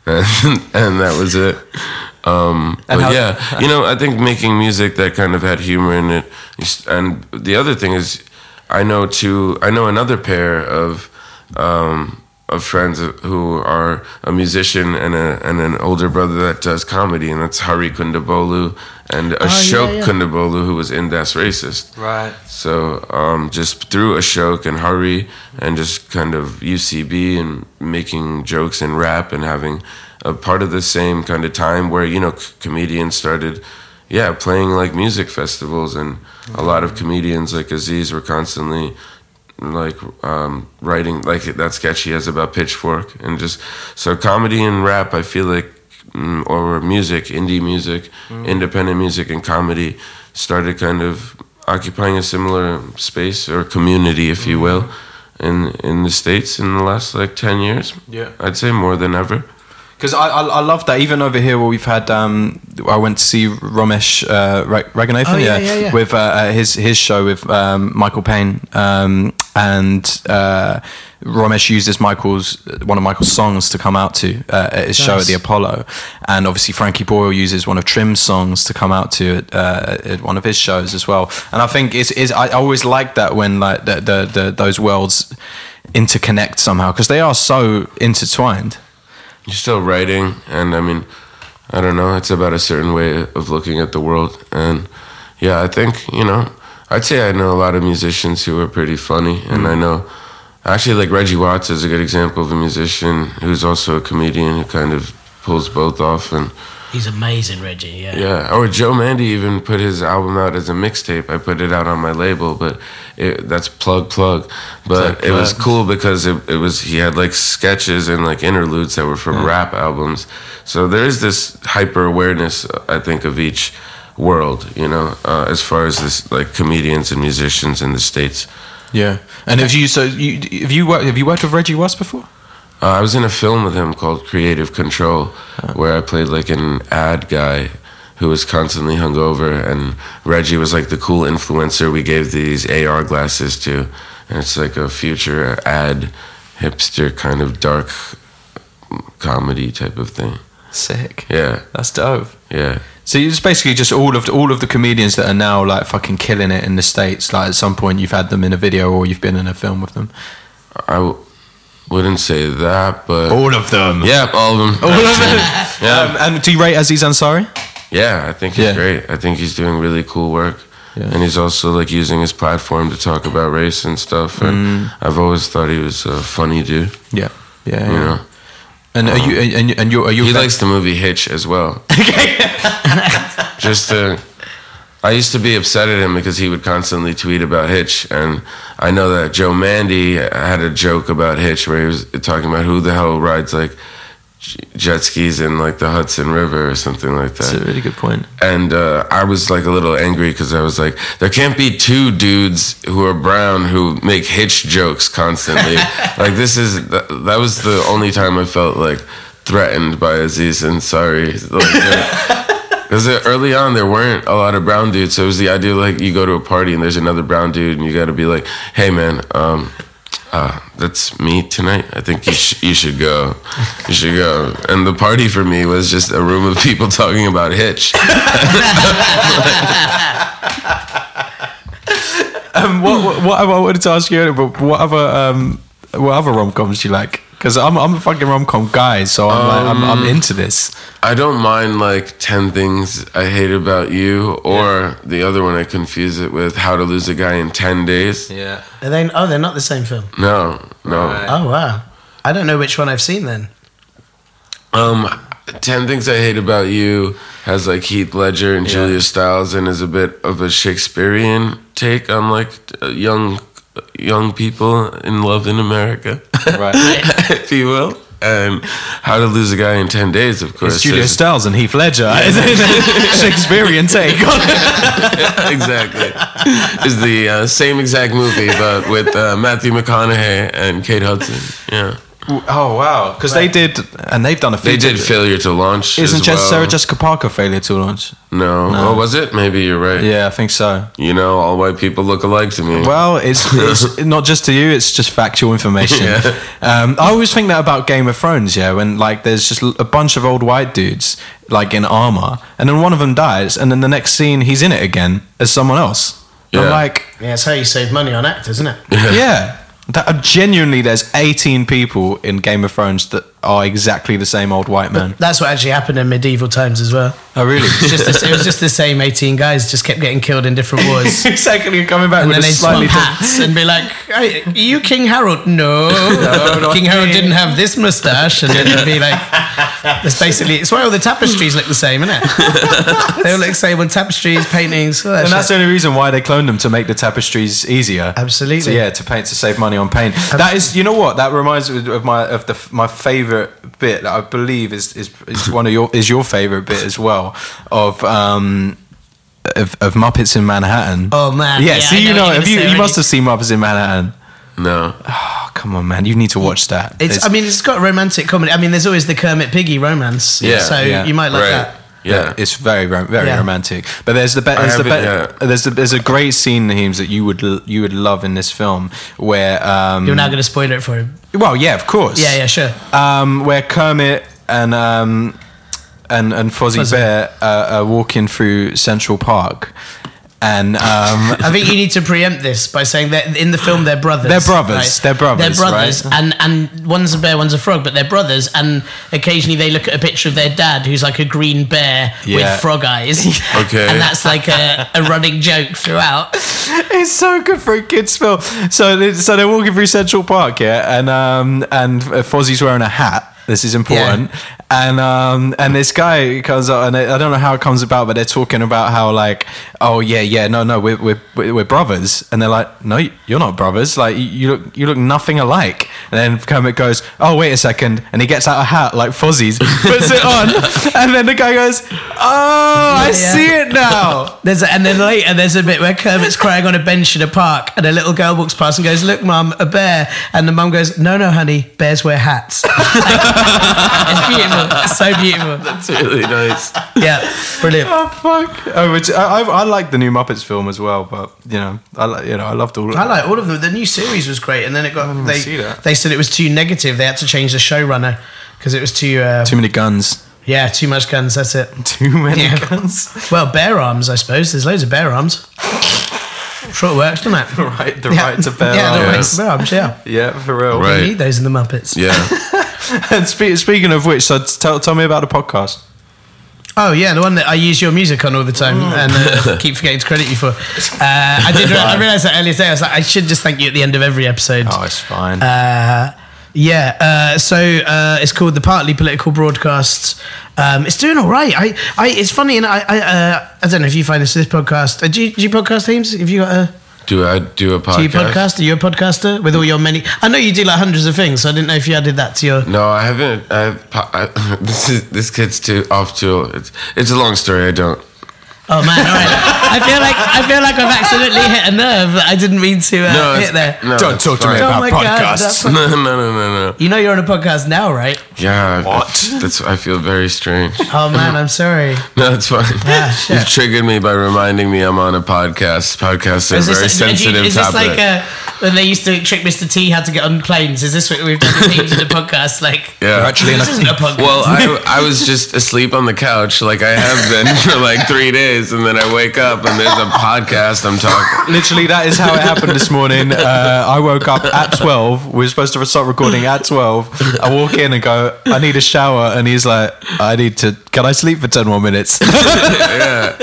and, and that was it. Um, but how- yeah, you know, I think making music that kind of had humor in it, and the other thing is, I know two, I know another pair of um, of friends who are a musician and a and an older brother that does comedy, and that's Hari Kondabolu and Ashok yeah, yeah. Kondabolu, who was in Das Racist. Right. So um, just through Ashok and Hari and just kind of UCB and making jokes and rap and having a part of the same kind of time where you know c- comedians started, yeah, playing like music festivals and a lot of comedians like Aziz were constantly like um, writing like that sketch he has about Pitchfork and just so comedy and rap I feel like mm, or music indie music independent music and comedy started kind of occupying a similar space or community if you will in in the states in the last like 10 years. Yeah. I'd say more than ever Because I, I I love that. Even over here, where we've had, um, I went to see Romesh uh, Ranganathan, Oh, yeah, yeah, yeah. with uh, uh, his his show with um, Michael Payne, um, and uh, Romesh uses Michael's one of Michael's songs to come out to uh, at his show at the Apollo, and obviously Frankie Boyle uses one of Trim's songs to come out to at, uh, at one of his shows as well. And I think it's, it's I always like that when like the, the, the those worlds interconnect somehow because they are so intertwined. You're still writing and i mean I don't know. It's about a certain way of looking at the world, and yeah, I think you know. I'd say I know a lot of musicians who are pretty funny, and I mm. know actually like Reggie Watts is a good example of a musician who's also a comedian who kind of pulls both off and. He's amazing, Reggie. Yeah. Yeah, or Joe Mande even put his album out as a mixtape. I put it out on my label, but it, that's plug plug. But Plug, it was plug. cool because it, it was he had like sketches and like interludes that were from rap albums. So there is this hyper awareness, I think, of each world. You know, uh, as far as this like comedians and musicians in the states. Yeah. And have you so you have you worked have you worked with Reggie Watts before? Uh, I was in a film with him called Creative Control, where I played like an ad guy who was constantly hungover, and Reggie was like the cool influencer we gave these AR glasses to, and it's like a future ad hipster kind of dark comedy type of thing. Sick. Yeah, That's dope. yeah. So it's basically just all of all of the comedians that are now like fucking killing it in the states. Like at some point you've had them in a video or you've been in a film with them. I wouldn't say that, but All of them. yeah, all of them. All of them. Yeah. Um, and do you rate Aziz Ansari? Yeah, I think he's Yeah. great. I think he's doing really cool work. Yeah. And he's also like using his platform to talk about race and stuff. And Mm. I've always thought he was a funny dude. Yeah. Yeah. You yeah. know, And are you and and you're are you he likes the movie Hitch as well. Okay. Just to, I used to be upset at him because he would constantly tweet about Hitch, and I know that Joe Mande had a joke about Hitch where he was talking about who the hell rides like jet skis in like the Hudson River or something like that. That's a really good point. and uh, I was like a little angry because I was like, there can't be two dudes who are brown who make hitch jokes constantly. like this is that, that was the only time I felt like threatened by Aziz Ansari. Because early on there weren't a lot of brown dudes, so it was the idea like you go to a party and there's another brown dude and you got to be like, hey man. um uh, that's me tonight. I think you, sh- you should go. You should go. And the party for me was just a room of people talking about Hitch. Um, what, what, what I wanted to ask you, but what other um, what other rom coms do you like? Because I'm I'm a fucking rom com guy, so I'm like I'm, I'm into this. I don't mind like 10 things I hate about you, or the other one I confuse it with How to Lose a Guy in 10 Days. Yeah. Are they? Oh, they're not the same film. No, no. Right. Oh wow. I don't know which one I've seen then. Um, 10 Things I Hate About You has like Heath Ledger and Julia Stiles and is a bit of a Shakespearean take on like uh, young young people in love in America, Right. if you will. And How to Lose a Guy in 10 Days, of course. It's Julia is- Stiles and Heath Ledger. Shakespearean take. exactly. Is the uh, same exact movie, but with uh, Matthew McConaughey and Kate Hudson. Yeah. Oh wow! Because they did, and they've done a. Failure. They did Failure to Launch. Isn't as just well. Sarah Jessica Parker failure to launch? No. Oh, was it? Maybe you're right. Yeah, I think so. You know, all white people look alike to me. Well, it's, it's not just to you; it's just factual information. Yeah. Um, I always think that about Game of Thrones, yeah. When like there's just a bunch of old white dudes like in armor, and then one of them dies, and then the next scene he's in it again as someone else. I'm Yeah. like, Yeah, it's how you save money on actors, isn't it? yeah. That, genuinely, there's 18 people in Game of Thrones that are exactly the same old white man. That's what actually happened in medieval times as well. Oh, really? It's just the, it was just the same 18 guys just kept getting killed in different wars. exactly. Coming back And with then a they'd slightly swap hats and be like, hey, "Are you King Harold?" No, not King Harold me. didn't have this mustache, and then it'd be like, "That's basically." It's why all the tapestries look the same, isn't it? they all look the same on tapestries, paintings. that And that's the only reason why they cloned them to make the tapestries easier. Absolutely. So yeah, to paint to save money on paint. That is, you know what? That reminds me of my of the my favorite bit that I believe is is, is one of your is your favorite bit as well of um of, of Muppets in Manhattan. Oh, man. Yeah. Yeah, see, I know you what know, you're have you say you must have seen Muppets in Manhattan. No. Oh come on, man! You need to watch that. It's, I mean, it's got romantic comedy. I mean, there's always the Kermit Piggy romance. Yeah, so yeah. you might like right. that. Yeah. it's very rom- very Yeah. romantic. But there's the be- there's the be- haven't there's the, there's a great scene, Naheems, that you would l- you would love in this film where um You're now going to spoil it for him. well yeah of course Yeah, yeah, sure. um, where Kermit and um, and and Fozzie Fozzie. Bear uh, are walking through Central Park, and um, I think you need to preempt this by saying that in the film they're brothers. They're brothers, they're brothers, They're brothers, right? and and one's a bear, one's a frog, but they're brothers. And occasionally they look at a picture of their dad, who's like a green bear Yeah. with frog eyes. Okay. and that's like a, a running joke throughout. it's so good for a kids film. So, they- so they're walking through Central Park, yeah, and um, and Fozzie's wearing a hat. This is important. And um, and this guy comes up, and I I don't know how it comes about, but they're talking about how like, oh yeah, yeah, no, no, we're we're we're brothers, and they're like, no, you're not brothers. Like you- you look you look nothing alike. And then Kermit goes, oh wait a second, and he gets out a hat like Fozzie's, puts it on, and then the guy goes, oh, I Yeah. see it now. There's a, and then later there's a bit where Kermit's crying on a bench in a park, and a little girl walks past and goes, "Look, mum, a bear." And the mum goes, "No, no, honey, bears wear hats." it's beautiful. It's so beautiful. That's really nice. Yeah, brilliant. Oh fuck! Oh, which, I, I, I like the new Muppets film as well, but you know, I like you know, I loved all. Of I like all of them. The new series was great, and then it got didn't they see that. they said it was too negative. They had to change the showrunner because it was too uh, Too many guns. yeah too much guns. That's it. Too many Yeah. guns. Well, bear arms, I suppose. There's loads of bear arms. Sure, it works, doesn't it? right, the Yeah. right to bear arms. Yeah, the right to bear arms. Yeah, Yeah, for real. Right. we need those in the Muppets. Yeah. And spe- speaking of which, so tell tell me about the podcast. Oh yeah, the one that I use your music on all the time Mm. and uh, keep forgetting to credit you for. Uh, I did. Re- I realized that earlier today. I was like, I should just thank you at the end of every episode. Oh, it's fine. Uh, yeah, uh, so uh, it's called the Partly Political Broadcasts. Um, it's doing all right. I, I, it's funny, and I, I, uh, I don't know if you find this this podcast. Uh, do, you, do you podcast themes? Have you got a Do I do a podcast? do you podcast? Are you a podcaster with all your many? I know you do like hundreds of things, so I didn't know if you added that to your. No, I haven't. I, have I this is this kid's too off to. It's it's a long story. I don't. Oh man, all right. I feel like I feel like I've accidentally hit a nerve that I didn't mean to uh, No, hit there. no, Don't talk to me fine. Oh about my God, podcasts. that's- No, no, no, no, no. You know you're on a podcast now, right? Yeah. What? That's. I feel very strange. Oh man, I'm sorry. No, it's fine. Ah, shit. You've triggered me by reminding me I'm on a podcast. Podcasts are Is very this, do you- sensitive is this topic. like uh, when they used to trick Mr. T how to get on planes? Is this what we've done with teams in the podcast? Like, yeah. We're actually in this a- isn't a podcast. Well, I, I was just asleep on the couch like I have been for like three days, and then I wake up and there's a podcast I'm talking. Literally, that is how it happened this morning. Uh, I woke up at 12. We were supposed to start recording at 12. I walk in and go, I need a shower. And he's like, I need to, can I sleep for 10 more minutes? yeah.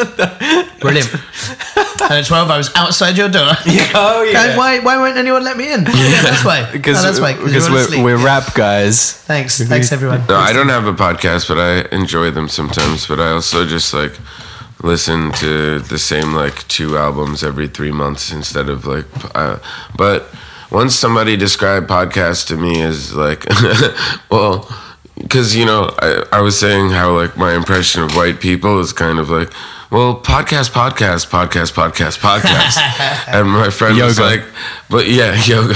Brilliant. and at 12, I was outside your door. Yeah. oh, Going, why, why won't anyone let me in? Yeah, that's why. Because, no, that's why. 'cause because we're, sleep. we're rap guys. Thanks. Thanks, everyone. No, I don't have a podcast, but I enjoy them sometimes. But I also just like listen to the same like two albums every three months instead of like. Uh, but once somebody described podcast to me as like, well, because you know I, I was saying how like my impression of white people is kind of like. Well, podcast, podcast, podcast, podcast, podcast, and my friend was Yoga. like, "But yeah, yoga,"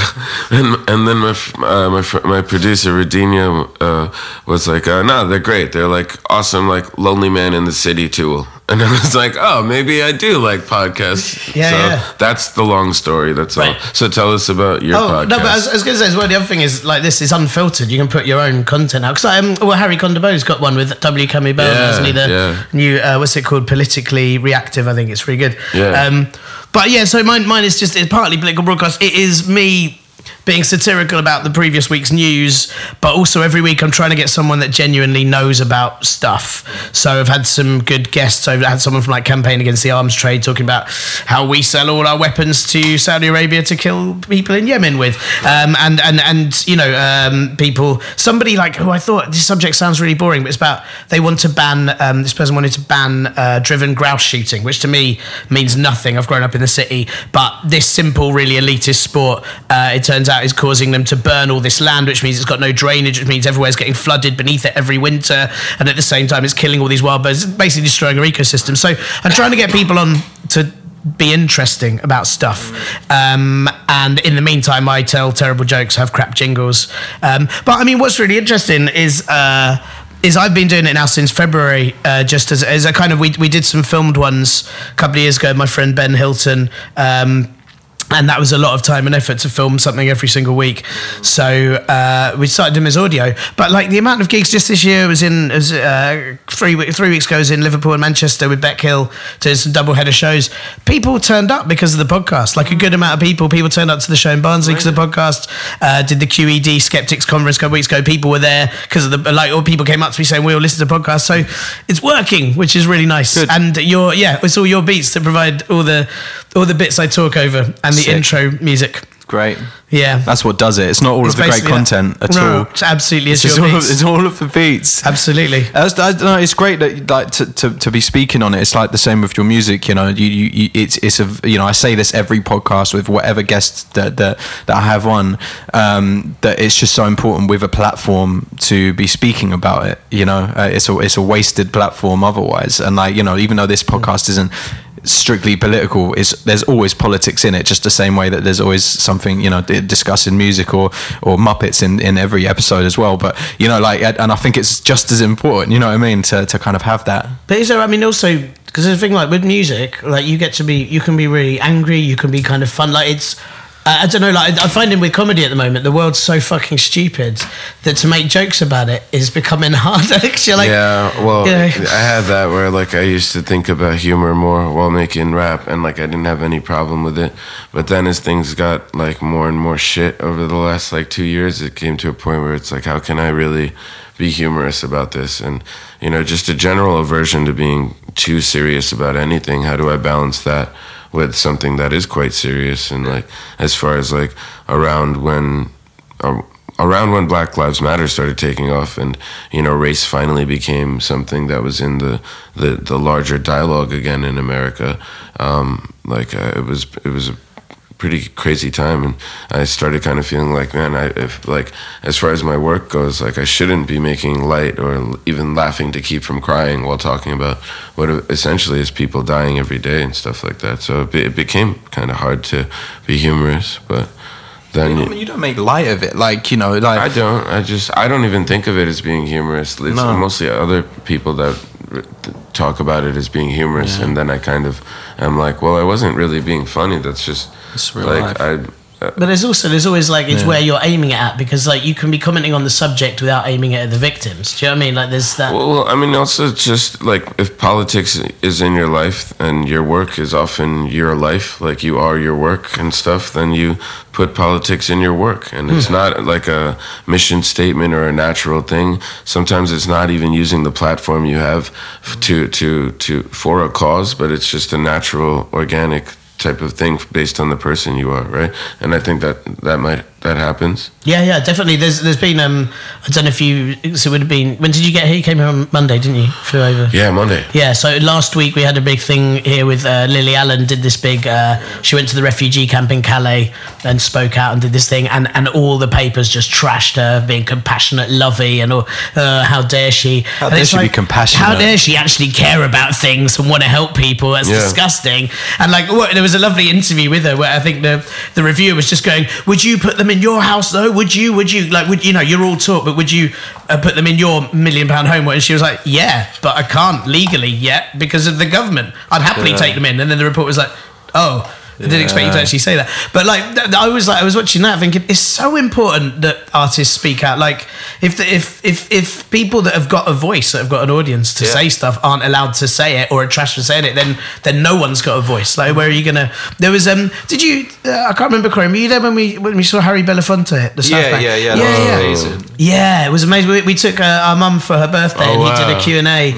and and then my uh, my fr- my producer Radinia uh, was like, uh, "No, they're great. They're like awesome, like Lonely Man in the City tool." And I was like, "Oh, maybe I do like podcasts." Yeah, so yeah. that's the long story. That's all. So tell us about your Oh podcast. no, but I was, I was going to say as well. The other thing is like this is unfiltered. You can put your own content out. Because um, well, Hari Kondabolu's got one with W. Kamau Bell, Yeah, hasn't he? The yeah. new uh, what's it called? Politically reactive. I think it's really good. Yeah. Um, but yeah, so mine mine is just it's partly political broadcast. It is me being satirical about the previous week's news, but also every week I'm trying to get someone that genuinely knows about stuff. So I've had some good guests. I've had someone from like Campaign Against the Arms Trade talking about how we sell all our weapons to Saudi Arabia to kill people in Yemen with, um, and and and you know um, people. Somebody like who I thought this subject sounds really boring, but it's about they want to ban. Um, this person wanted to ban uh, driven grouse shooting, which to me means nothing. I've grown up in the city, but this simple, really elitist sport, uh, it turns out, is causing them to burn all this land, which means it's got no drainage, which means everywhere's getting flooded beneath it every winter, and at the same time, it's killing all these wild birds, basically destroying our ecosystem. So I'm trying to get people on to be interesting about stuff. Um, and in the meantime, I tell terrible jokes, have crap jingles. Um, but I mean, what's really interesting is. Uh, is I've been doing it now since February, uh, just as, as a kind of we, we did some filmed ones a couple of years ago. My friend Ben Hilton, um, and that was a lot of time and effort to film something every single week. So uh, we started doing his audio, but like the amount of gigs just this year was in was uh, three three weeks ago was in Liverpool and Manchester with Bec Hill doing some double header shows. People turned up because of the podcast. Like a good amount of people. People turned up to the show in Barnsley because of the podcast. Uh, did the QED Skeptics conference a couple weeks ago. People were there because of the like. All people came up to me saying we all listen to the podcast. So it's working, which is really nice. Good. And your yeah, it's all your beats that provide all the all the bits I talk over and the Sick. intro music. Great. Yeah. That's what does it. It's not all It's of the great basically that. content at No, all. it's absolutely It's, it's just your all of, beats. it's all of the beats. Absolutely. That's, I don't know, it's great that like to, to, to be speaking on it. It's like the same with your music. You know, you, you, you it's it's a you know I say this every podcast with whatever guest that that, that I have on. Um, that it's just so important with a platform to be speaking about it. You know, uh, it's a it's a wasted platform otherwise. And like you know, even though this podcast isn't strictly political is there's always politics in it just the same way that there's always something you know di- discussing music or or muppets in in every episode as well but you know like and i think it's just as important you know what i mean to to kind of have that But is there, I mean, also, because the thing like with music, like you get to be, you can be really angry, you can be kind of fun. Like it's, I I don't know, like I find it with comedy at the moment, the world's so fucking stupid that to make jokes about it is becoming harder. 'Cause you're like, yeah, well, Yeah. I had that where like I used to think about humor more while making rap, and like I didn't have any problem with it. But then as things got like more and more shit over the last like two years, it came to a point where it's like, how can I really be humorous about this? And you know, just a general aversion to being too serious about anything. How do I balance that? With something that is quite serious and like as far as like around when uh, around when Black Lives Matter started taking off, and you know, race finally became something that was in the the, the larger dialogue again in America. Um, like uh, it was it was a pretty crazy time, and I started kind of feeling like, man, I if like as far as my work goes, like I shouldn't be making light or even laughing to keep from crying while talking about what essentially is people dying every day and stuff like that. So it, be, it became kind of hard to be humorous, but then I mean, you don't make light of it, like you know, like I don't. I just I don't even think of it as being humorous. It's No. mostly other people that talk about it as being humorous, and then I kind of am like, well, I wasn't really being funny. That's just like life. I. Uh, But there's also there's always like it's Yeah. where you're aiming at because like you can be commenting on the subject without aiming at the victims. Do you know what I mean? Like there's that. well, I mean, also just like if politics is in your life and your work is often your life, like you are your work and stuff, then you put politics in your work, and it's not like a mission statement or a natural thing. Sometimes it's not even using the platform you have to to to for a cause, but it's just a natural, organic type of thing based on the person you are, right? And I think that that might that happens. Yeah, yeah, definitely. There's there's been um I don't know if you so it would have been when did you get here? You came here on Monday, didn't you? Flew over. Yeah, Monday. Yeah, so last week we had a big thing here with uh, Lily Allen. Did this big? Uh, she went to the refugee camp in Calais and spoke out and did this thing, and, and all the papers just trashed her, being compassionate, lovey, and all. Uh, how dare she? How And dare she be compassionate? How dare she actually care about things and want to help people? That's Yeah. disgusting. And like, what, there was a lovely interview with her where I think the the reviewer was just going, "Would you put them in your house though? Would you? Would you like? Would you know? You're all talk, but would you uh, put them in your million pound home?" And she was like, "Yeah, but I can't legally yet because of the government. I'd happily take them in." And then the report was like, "Oh." I didn't expect you to actually say that, but like th- I was like I was watching that thinking it's so important that artists speak out. Like if the, if if if people that have got a voice that have got an audience to Yeah. say stuff aren't allowed to say it or are trash for saying it, then then no one's got a voice. Like where are you gonna? There was um. Did you? Uh, I can't remember. Corey, were you there when we when we saw Harry Belafonte at the South yeah, Bank? yeah, yeah, yeah, that was yeah. amazing. Yeah, it was amazing. We, we took uh, our mum for her birthday, Oh, and he did wow. a Q and A.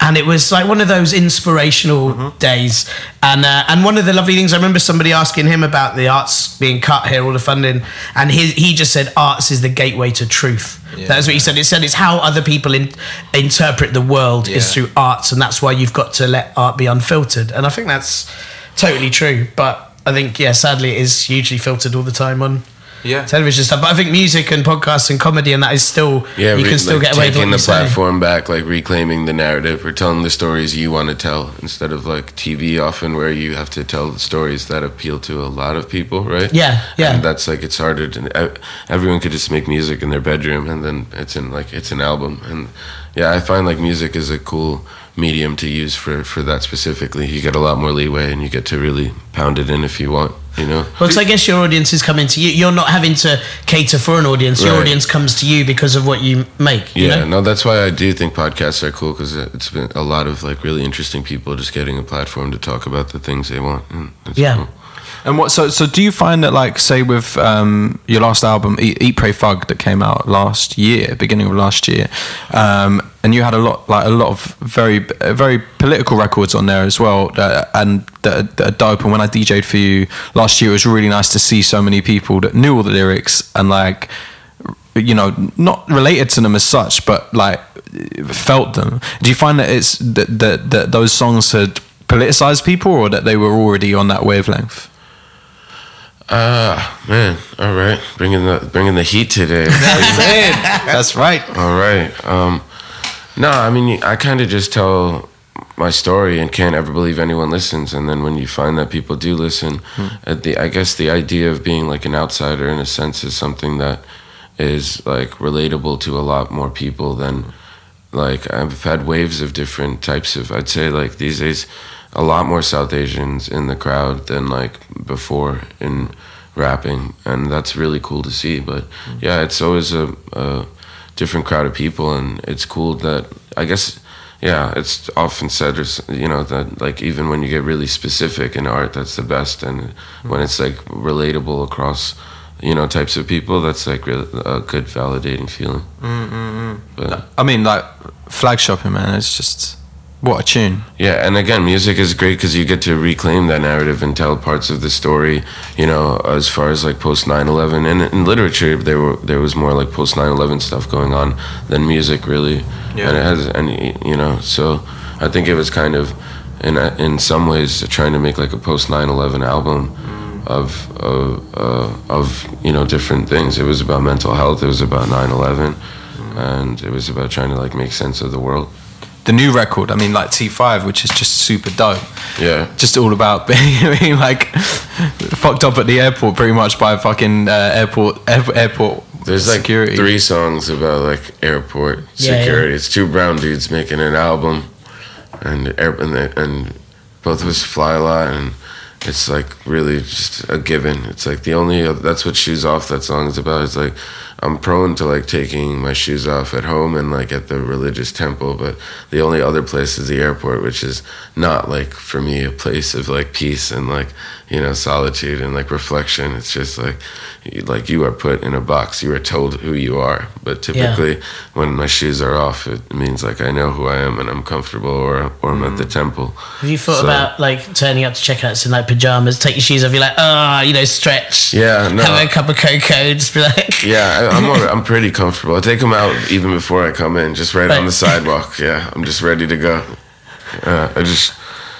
And it was like one of those inspirational days, and uh, and one of the lovely things I remember somebody asking him about the arts being cut here, all the funding, and he he just said arts is the gateway to truth. That's what he said. It said it's how other people in, interpret the world is through arts, and that's why you've got to let art be unfiltered. And I think that's totally true. But I think yeah, sadly, it is hugely filtered all the time on Yeah. television stuff. But I think music and podcasts and comedy and that is still Yeah, you re- can still like get away with taking you the say. platform back, like reclaiming the narrative or telling the stories you want to tell instead of like TV often where you have to tell stories that appeal to a lot of people, right? Yeah, yeah. And that's like it's harder to. Everyone could just make music in their bedroom and then it's in like it's an album and yeah, I find like music is a cool medium to use for for that specifically. You get a lot more leeway, and you get to really pound it in if you want. You know. Well, so I guess your audience is coming to you. You're not having to cater for an audience. Your Right. audience comes to you because of what you make. You Yeah, know? no, that's why I do think podcasts are cool because it's been a lot of like really interesting people just getting a platform to talk about the things they want. And Yeah. cool. And what? So, so do you find that, like, say, with um, your last album, Eat, Eat, Pray, Thug, that came out last year, beginning of last year, um, and you had a lot, like, a lot of very, uh, very political records on there as well, uh, and that, that are dope. And when I DJ'd for you last year, it was really nice to see so many people that knew all the lyrics and like, you know, not related to them as such, but like felt them. Do you find that it's that that, that those songs had politicized people, or that they were already on that wavelength? Ah, man. All right, bringing the bringing the heat today. That's right. All right. Um, no, I mean, I kind of just tell my story and can't ever believe anyone listens. And then when you find that people do listen, uh, the I guess the idea of being like an outsider in a sense is something that is like relatable to a lot more people than like I've had waves of different types of. I'd say like these days, a lot more South Asians in the crowd than like before in rapping, and that's really cool to see. But mm-hmm. yeah, it's always a, a different crowd of people, and it's cool that I guess. Yeah, it's often said, or you know, that like even when you get really specific in art, that's the best, and mm-hmm. when it's like relatable across, you know, types of people, that's like really a good validating feeling. Mm-hmm. But I mean, like flag shopping, man. It's just what a tune. Yeah, and again, music is great because you get to reclaim that narrative and tell parts of the story. You know, as far as like post 9/11, and in literature, there were there was more like post 9/11 stuff going on than music, really. Yeah. And it has, and you know, so I think it was kind of, in in some ways, trying to make like a post 9/11 album. Of of uh, of you know different things. It was about mental health. It was about 9/11, and it was about trying to like make sense of the world. The new record, I mean, like T5, which is just super dope. Yeah, Just all about being, being like fucked up at the airport, pretty much by a fucking uh, airport air, airport There's like three songs about like airport Yeah, security. It's two brown dudes making an album, and air, and, they, and both of us fly a lot, and it's like really just a given. It's like the only that's what shoes off that song is about. It's like I'm prone to like taking my shoes off at home and like at the religious temple, but the only other place is the airport, which is not like for me a place of like peace and like you know solitude and like reflection. It's just like you- like you are put in a box. You are told who you are, but typically when my shoes are off, it means like I know who I am and I'm comfortable, or or I'm at the temple. Have you thought So- about like turning up to checkouts in like pajamas, take your shoes off, you're like, ah, you know, stretch. Yeah, no. Have a cup of cocoa, just be like, Yeah, I, I'm alre- I'm pretty comfortable. I take them out even before I come in, just right on the sidewalk. Yeah, I'm just ready to go. Uh, I just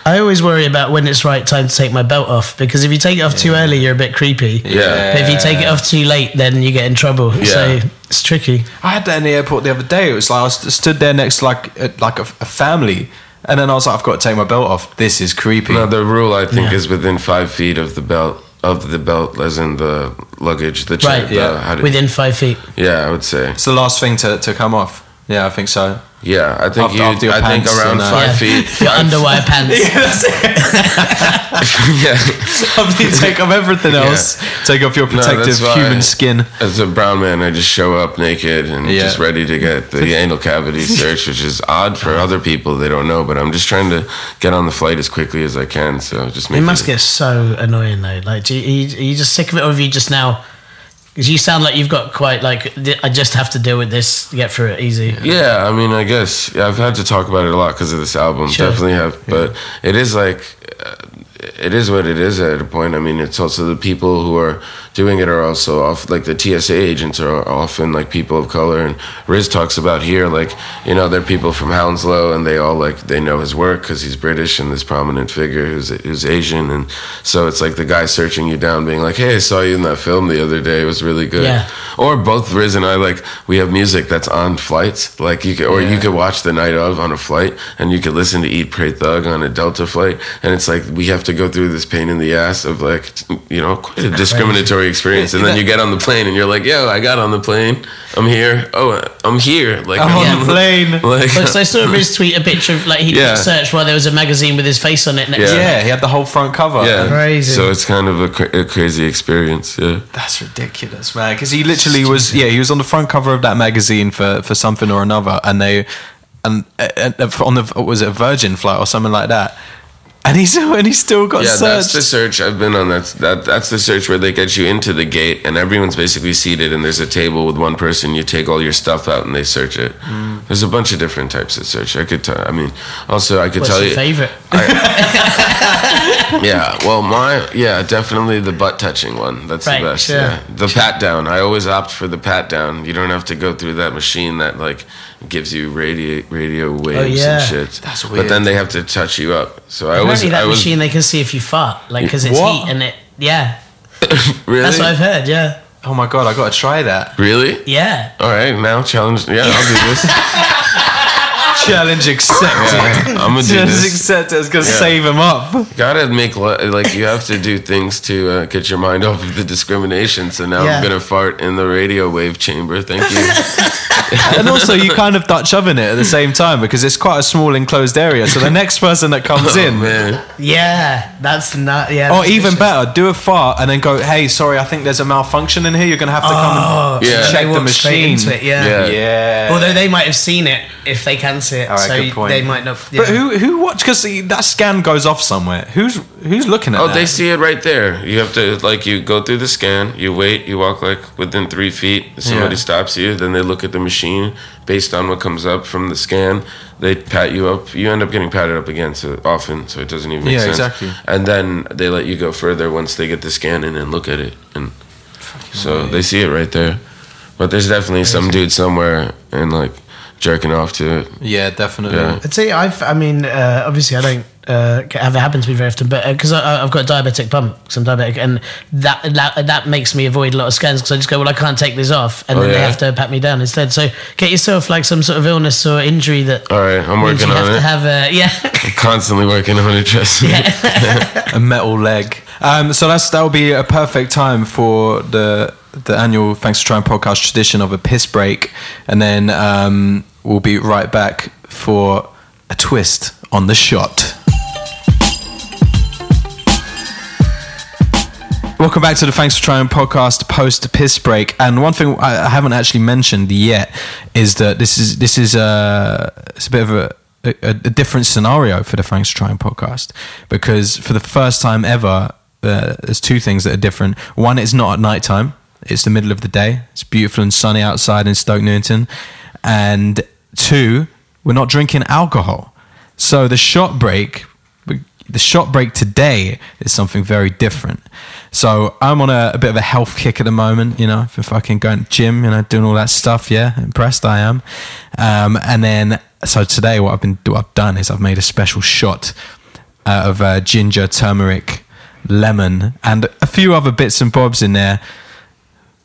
I always worry about when it's right time to take my belt off because if you take it off too early, you're a bit creepy. Yeah. But if you take it off too late, then you get in trouble. Yeah. So it's tricky. I had that in the airport the other day. It was like I was stood there next to like a, like a, a family, and then I was like, I've got to take my belt off. This is creepy. no. The rule I think Yeah. is within five feet of the belt of the belt, as in the luggage, the Right, the- yeah. how do- Within five feet. yeah, I would say. It's the last thing to, to come off. Yeah, I think so. Yeah, I think After- you. after your I think pants around and, uh, five Yeah. feet. Your five- underwire pants. yeah. After you take off everything else, take off your No, protective that's why human skin. As a brown man, I just show up naked and Yeah. just ready to get the anal cavity search, which is odd for other people. They don't know, but I'm just trying to get on the flight as quickly as I can. So just make It must get so annoying though. Like, do you, are you just sick of it, or have you just now? Because you sound like you've got quite like I just have to deal with this, get through it easy. Yeah, I mean, I guess I've had to talk about it a lot because of this album. Sure. Definitely have, but it is like uh, it is what it is at a point. I mean, it's also the people who are doing it are also off like the TSA agents are often like people of color. And Riz talks about here, like you know, they're people from Hounslow, and they all like they know his work because he's British and this prominent figure who's who's Asian, and so it's like the guy searching you down, being like, "Hey, I saw you in that film the other day. It was really good." Yeah. Or both Riz and I like we have music that's on flights, like you could, or you could watch the night of on a flight, and you could listen to Eat Pray Thug on a Delta flight, and it's like we have to go go through this pain in the ass of like, you know, quite a discriminatory experience, and then you get on the plane and you're like, yo, I got on the plane, I'm here, oh, I'm here, like I'm on the plane. Like, Because I saw Riz tweet a picture of like he Yeah. searched while there was a magazine with his face on it next Yeah. to. Yeah, he had the whole front cover. yeah, Crazy. So it's kind of a, cra- a crazy experience. Yeah. That's ridiculous, man. Because he literally was, yeah, he was on the front cover of that magazine for, for something or another, and they, and, and on the was it a Virgin flight or something like that, and he's and he still got Yeah, that's the search. I've been on that. That that's the search where they get you into the gate, and everyone's basically seated, and there's a table with one person. You take all your stuff out, and they search it. Mm. There's a bunch of different types of search. I could. tell I mean, also I could What's tell your you. favorite? Yeah, well, my yeah, definitely the butt touching one. That's Right, the best. sure. Yeah, the pat down. I always opt for the pat down. You don't have to go through that machine that like gives you radio radio waves Oh, yeah. and shit. That's But then they have to touch you up. So I always Apparently that I was machine they can see if you fart, like because it's What? heat and it. Yeah, really that's what I've heard. Yeah, oh my god, I got to try that. really. yeah. All right, now challenge. Yeah, I'll do this. Challenge accepted. Yeah, I'm gonna do Challenge this. accepted. It's gonna Yeah. save him up. Gotta make li- like you have to do things to uh, get your mind off of the discrimination. So now Yeah. I'm gonna fart in the radio wave chamber. Thank you. and also, you kind of Dutch oven it at the same time because it's quite a small enclosed area. So the next person that comes oh, in, man. Yeah, that's not. Yeah. or that's even vicious. better, do a fart and then go, "Hey, sorry, I think there's a malfunction in here. You're gonna have to come and Yeah. They check the walk straight machine." into it, yeah. Yeah. Yeah. Although they might have seen it if they can see it, All right, so good point. they might not. But who who watch? Because that scan goes off somewhere. Who's who's looking at Oh, that? they see it right there. You have to like you go through the scan. You wait. You walk like within three feet. Somebody Yeah. stops you. Then they look at the machine based on what comes up from the scan. They pat you up. You end up getting patted up again so often, so it doesn't even make Yeah, sense. exactly. And then they let you go further once they get the scan in and look at it, and so they see it right there. But there's definitely some dude somewhere and like jerking off to it. Yeah, definitely. Yeah. I'd say I've. I mean, uh, obviously, I don't uh, have it happen to me very often, but because I I've got a diabetic pump, because I'm diabetic, and that that that makes me avoid a lot of scans because I just go, well, I can't take this off, and Oh, then they have to pat me down instead. So get yourself like some sort of illness or injury that. All right, I'm working you on have it. to have a yeah. I'm constantly working on it. Trust me. a metal leg. Um, so that's that will be a perfect time for the the annual Thanks for Trying podcast tradition of a piss break, and then um, we'll be right back for a twist on the shot. Welcome back to the Thanks for Trying podcast post piss break. And one thing I haven't actually mentioned yet is that this is this is a it's a bit of a, a, a different scenario for the Thanks for Trying podcast because for the first time ever, uh, there's two things that are different. One, it's not at night time; it's the middle of the day. It's beautiful and sunny outside in Stoke Newington. And two, we're not drinking alcohol. So the shot break the shot break today is something very different. So I'm on a, a bit of a health kick at the moment, you know, for fucking going to gym, you know, doing all that stuff. Yeah, impressed I am. Um, and then so today, what I've been what I've done is I've made a special shot uh, of uh, ginger, turmeric, lemon, and a few other bits and bobs in there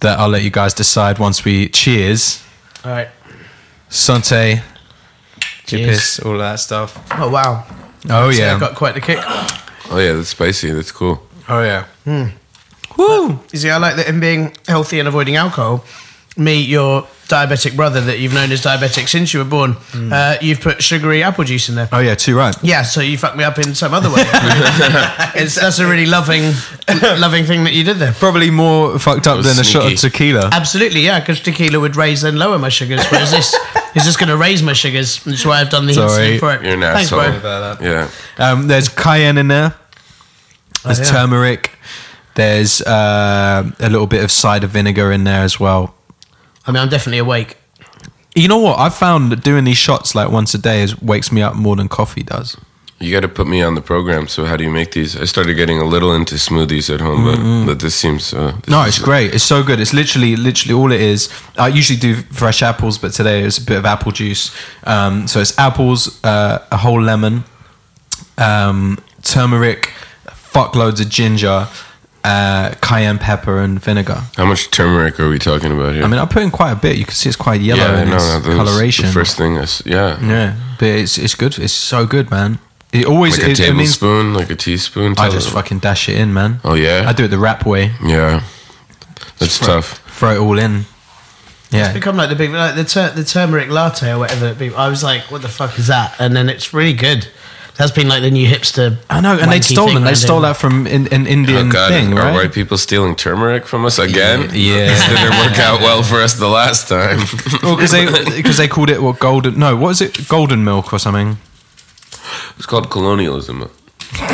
that I'll let you guys decide once we cheers. All right. Sante, Cheers. all that stuff. Oh wow. Oh So yeah. I got quite the kick. Oh yeah, that's spicy. That's cool. oh yeah. Woo! You see, I like that in being healthy and avoiding alcohol. Me, your diabetic brother that you've known as diabetic since you were born, uh, you've put sugary apple juice in there. Oh yeah. Too right. Yeah, so you fucked me up in some other way. it's, that's a really loving, loving thing that you did there. Probably more fucked up was than a shot of tequila. Absolutely, yeah, because tequila would raise and lower my sugars, whereas this is just going to raise my sugars. That's why I've done the heat Sorry. thing for it. You're an Thanks, asshole. bro. Yeah. Um, there's cayenne in there. There's yeah. turmeric. There's uh, a little bit of cider vinegar in there as well. I mean, I'm definitely awake. You know what? I've found that doing these shots like once a day is wakes me up more than coffee does. You got to put me on the program. So how do you make these? I started getting a little into smoothies at home, but, but this seems. Uh, this Mm-hmm. No, is- it's great. It's so good. It's literally, literally all it is. I usually do fresh apples, but today it's a bit of apple juice. Um, so it's apples, uh, a whole lemon, um, turmeric, fuckloads of ginger, uh, cayenne pepper, and vinegar. How much turmeric are we talking about here? I mean, I put in quite a bit. You can see it's quite yellow yeah, in no, its no, coloration. The first thing, I s- yeah. yeah, but it's it's good. It's so good, man. It always Like a it, it means tablespoon, like a teaspoon. I tell- just fucking dash it in, man. Oh yeah. I do it the rap way. Yeah. That's tough. Throw it all in. Yeah. It's become like the big like the tur- the turmeric latte or whatever it be. I was like, what the fuck is that? And then it's really good. That's been like the new hipster. I know, and they'd stolen. thing They around stole that from in, an Indian oh God, thing, are right? white people stealing turmeric from us again? Yeah. This didn't work out well for us the last time. Well, because they because they called it what golden? No, what is it? Golden milk or something? It's called colonialism.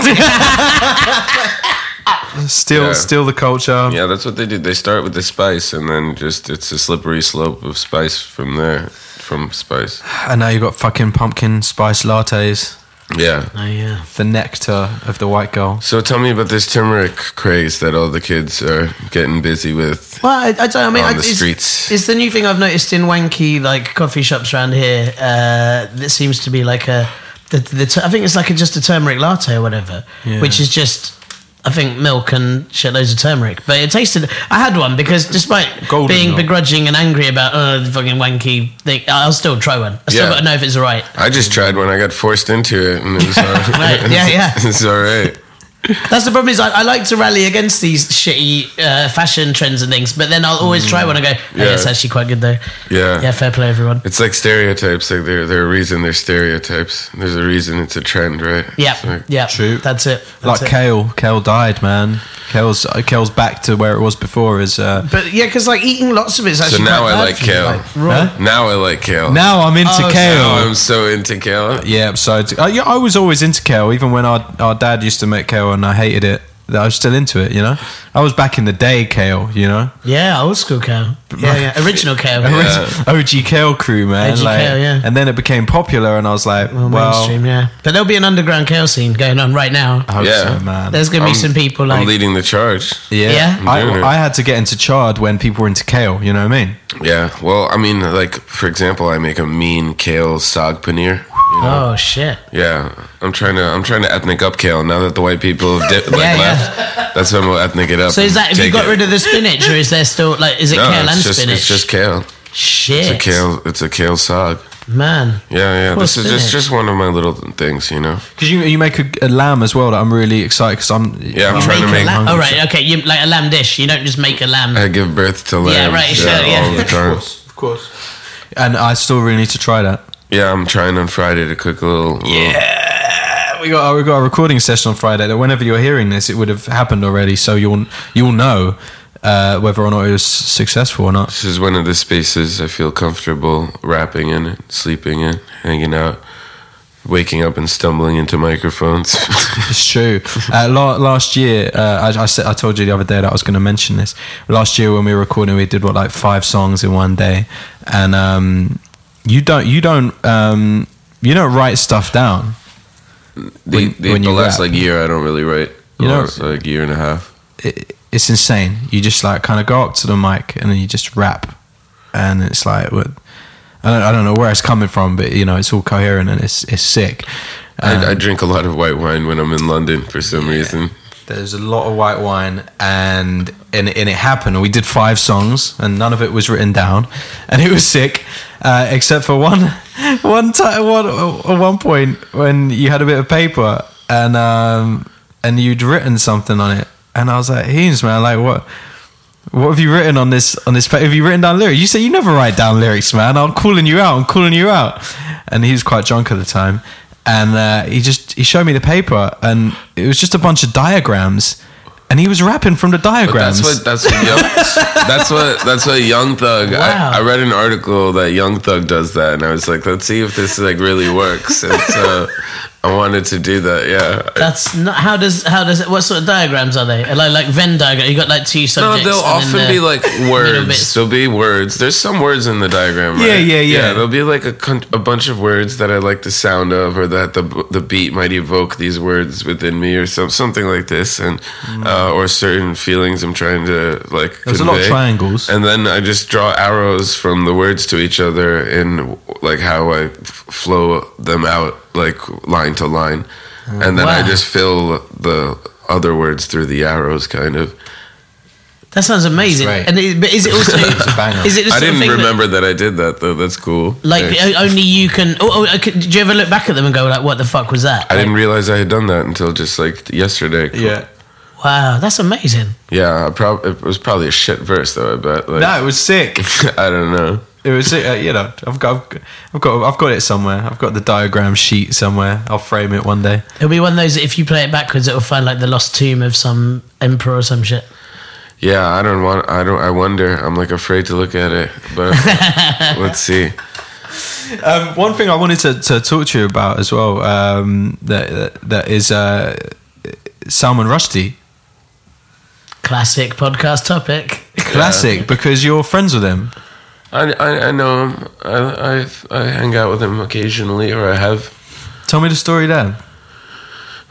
Steal Yeah. steal the culture. Yeah, that's what they do. They start with the spice, and then just it's a slippery slope of spice from there. From spice. And now you've got fucking pumpkin spice lattes. Yeah. Oh yeah. The nectar of the white girl. So tell me about this turmeric craze that all the kids are getting busy with. Well, I, I don't. I mean, On I, the it's, streets. It's the new thing I've noticed in wanky like coffee shops around here. Uh, that seems to be like a. The, the, I think it's like a, just a turmeric latte or whatever, Yeah. which is just. I think milk and shitloads of turmeric, but it tasted. I had one because despite Golden being milk. begrudging and angry about oh the fucking wanky thing, I'll still try one. I still Yeah. got to know if it's alright. I just tried when I got forced into it, and it was all right. Right, yeah, yeah. it's all right. That's the problem is I, I like to rally against these shitty uh, fashion trends and things, but then I'll always try one and go, oh, yeah. Yeah. it's actually quite good though. Yeah. Yeah, fair play everyone. It's like stereotypes. Like there, there are a reason they're stereotypes. There's a reason it's a trend, right? Yeah, like- yeah, True. That's it. Like it. kale. Kale died, man. Kale's uh, Kale's back to where it was before. Is uh, But yeah, because like eating lots of it is actually now quite I bad like for you, kale. like, raw. Huh? Now I like kale. now I'm into Oh, kale. Now I'm so into kale. Yeah, so it's- uh, yeah, I was always into kale, even when our our dad used to make kale and I hated it. I was still into it, you know. I was back in the day kale, you know. Yeah, old school kale. Yeah, yeah, original kale. OG kale crew, man. OG like- kale, yeah. And then it became popular, and I was like, Well, well, mainstream, yeah. But there'll be an underground kale scene going on right now. I hope Yeah. so, man. There's gonna be I'm- some people I'm leading the charge. yeah, Yeah? I'm doing it. I, I had to get into chard when people were into kale. You know what I mean? Yeah. Well, I mean, like for example, I make a mean kale sag paneer. You know? oh shit. Yeah, I'm trying to I'm trying to ethnic up kale now that the white people have di- like Yeah, yeah. left. That's when we'll ethnic it up. So is that have you got it. rid of the spinach or is there still like is it No, kale it's and just, spinach? It's just kale. shit. It's a kale. It's a kale sag. Man. Yeah, yeah. Poor This is just just one of my little things, you know. Because you you make a, a lamb as well that I'm really excited because I'm Yeah, I'm You trying to make a lamb. Oh right, okay. You like a lamb dish. You don't just make a lamb. I give birth to lamb. Yeah, right, sure, yeah. all the time. of course. And I still really need to try that. Yeah, I'm trying on Friday to cook a little. little- Yeah, we got we got a recording session on Friday. That whenever you're hearing this, it would have happened already, so you'll you'll know uh, whether or not it was successful or not. This is one of the spaces I feel comfortable rapping in, sleeping in, hanging out, waking up and stumbling into microphones. It's true. Uh, la- last year, uh, I, I said I told you the other day that I was going to mention this. Last year when we were recording, we did what like five songs in one day, and um, you don't you don't um, you don't write stuff down. the When- the, when the last rap. like year, I don't really write. The You know- last like year and a half. It, it's insane. You just like kind of go up to the mic and then you just rap, and it's like what. I don't, I don't know where it's coming from, but you know it's all coherent and it's it's sick. Um, I, I drink a lot of white wine when I'm in London for some reason. There's a lot of white wine, and and, and it happened. We did five songs, and none of it was written down, and it was sick, uh, except for one one time one at one point when you had a bit of paper and um, and you'd written something on it, and I was like, "Heems, man, like what?" What have you written on this on this paper? Have you written down lyrics? You say you never write down lyrics, man. I'm calling you out. I'm calling you out. And he was quite drunk at the time, and uh, he just he showed me the paper, and it was just a bunch of diagrams, and he was rapping from the But diagrams. that's what that's what young, that's what that's what Young Thug. Wow. I, I read an article that Young Thug does that, and I was like, let's see if this like really works. And so I wanted to do that. Yeah. That's not how does how does it what sort of diagrams are they? Like like Venn diagram. You got like two subjects. No, they'll and often the be like words. There'll be words. There's some words in the diagram. Right? Yeah, yeah, yeah. There'll be like a, con- a bunch of words that I like the sound of, or that the the beat might evoke these words within me, or some something like this, and uh, or certain feelings I'm trying to like. Mm. There's a lot of triangles. and then I just draw arrows from the words to each other in like how I f- flow them out, like line to line, oh, and then I just fill the other words through the arrows, kind of. That sounds amazing. That's great. And it, but is it also It's a banger. is it I didn't thing that- remember that, I did that though. That's cool. like Thanks. only you can? Oh, oh, okay, did you ever look back at them and go like, "What the fuck was that?" I didn't realize I had done that until just like yesterday. Yeah. Wow, that's amazing. Yeah, I prob- it was probably a shit verse though. I bet. Like, No, it was sick. I don't know. It was, uh, you know, I've got, I've got- I've got, it somewhere. I've got the diagram sheet somewhere. I'll frame it one day. It'll be one of those. If you play it backwards, it'll find like the lost tomb of some emperor or some shit. Yeah, I don't want. I don't. I wonder. I'm like afraid to look at it, but let's see. Um, one thing I wanted to, to talk to you about as well, um, that, that that is uh, Salman Rushdie, Classic podcast topic. classic, because you're friends with him. I, I, I know him. I, I I hang out with him occasionally, or I have. Tell me the story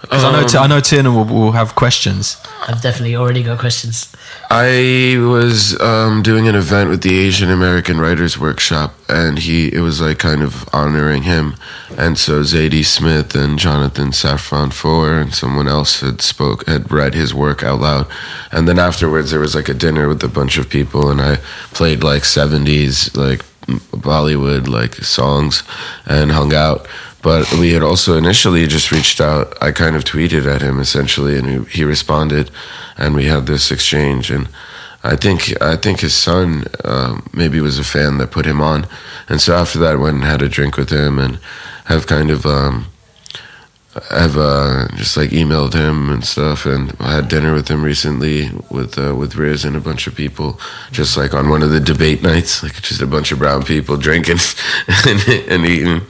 then. 'Cause I know, T- I know Tiernan will, will have questions. I've definitely already got questions. I was um, doing an event with the Asian American Writers Workshop, and he it was like kind of honoring him, and so Zadie Smith and Jonathan Safran Foer and someone else had spoke had read his work out loud, and then afterwards there was like a dinner with a bunch of people, and I played like seventies like Bollywood like songs, and hung out. But we had also initially just reached out. I kind of tweeted at him essentially, and he, responded, and we had this exchange. And I think I think his son uh, maybe was a fan that put him on, and so after that, I went and had a drink with him, and have kind of um, have uh, just like emailed him and stuff, and I had dinner with him recently with uh, with Riz and a bunch of people, just like on one of the debate nights, like just a bunch of brown people drinking and, and eating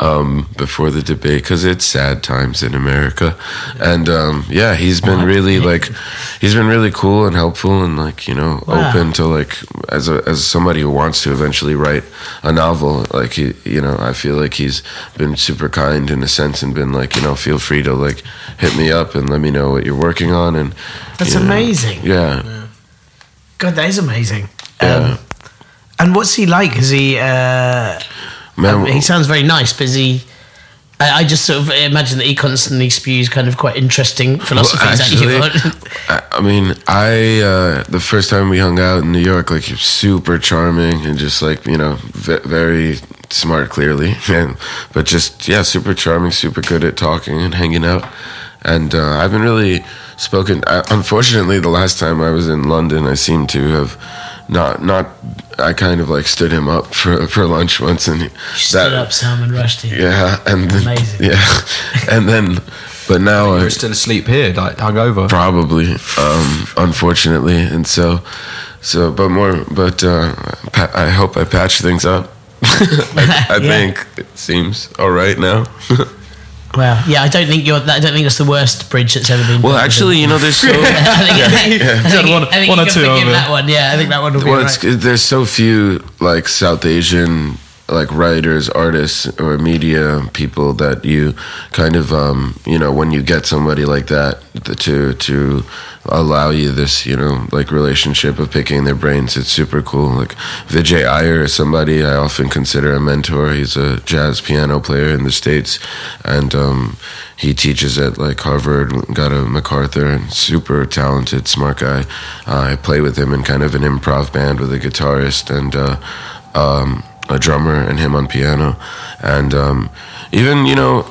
um, before the debate because it's sad times in America, and um, yeah, he's been really like he's been really cool and helpful and like you know Wow. open to like as a as somebody who wants to eventually write a novel, like he you know I feel like he's been super kind in a sense and been like you know feel free to like hit me up and let me know what you're working on and That's you know, amazing. yeah. God, that is amazing. Yeah. Um, and what's he like? Is he? Uh, Man, um, he sounds very nice, but he? I, I just sort of imagine that he constantly spews kind of quite interesting philosophies at you. I, I mean, I uh, the first time we hung out in New York, like he was super charming and just like you know ve- very smart, clearly, and but just yeah, super charming, super good at talking and hanging out. And uh, I've been really spoken. I, unfortunately, the last time I was in London, I seem to have not not. I kind of like stood him up for for lunch once, and he- Stood up, Salman Rushdie. Yeah, and then, Amazing. yeah, and then, but now I, You're still asleep here, like hungover. Probably, um, unfortunately, and so, so, but more, but uh, pa- I hope I patch things up. I, I Yeah. think it seems all right now. Well, yeah, I don't think you're. I don't think that's the worst bridge that's ever been. well, actually, you know, there's so I think, I One- I think one you or two forgive of it. that one. Yeah, I think that one will be well, right. there's so few like South Asian like writers, artists, or media people that you kind of um, you know when you get somebody like that to to allow you this you know like relationship of picking their brains. It's super cool. Like Vijay Iyer is somebody I often consider a mentor. He's a jazz piano player in the states, and um, he teaches at like Harvard. Got a MacArthur and super talented, smart guy. Uh, I play with him in kind of an improv band with a guitarist and. Uh, um, a drummer and him on piano, and um, even you know.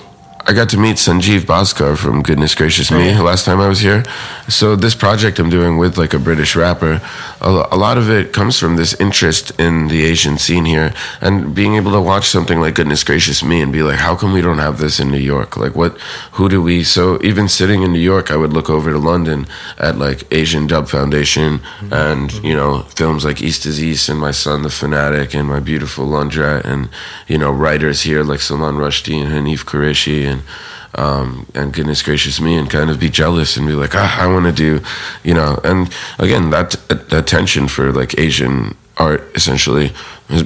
I got to meet Sanjeev Bhaskar from Goodness Gracious Me oh. last time I was here. So this project I'm doing with like a British rapper, a, lot of it comes from this interest in the Asian scene here, and being able to watch something like Goodness Gracious Me and be like, how come we don't have this in New York? Like what? Who do we? So even sitting in New York, I would look over to London at like Asian Dub Foundation mm-hmm. and mm-hmm. you know films like East is East and My Son the Fanatic and My Beautiful Laundrette and you know writers here like Salman Rushdie and Hanif Kureishi and um, and goodness gracious me and kind of be jealous and be like ah, I want to do you know? And again that that tension for like Asian art essentially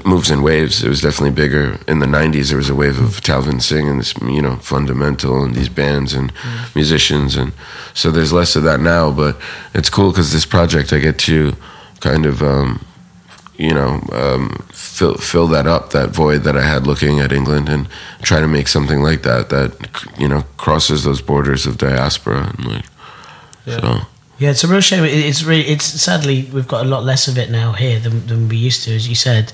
moves in waves. It was definitely bigger in the 90s there was a wave of Talvin Singh and this you know Fun-Da-Mental and these bands and musicians and so there's less of that now but it's cool because this project I get to kind of um, you know, um, fill fill that up, that void that I had looking at England, and try to make something like that that you know crosses those borders of diaspora and like, so Yeah, it's a real shame. It's really, it's sadly we've got a lot less of it now here than, than we used to, as you said.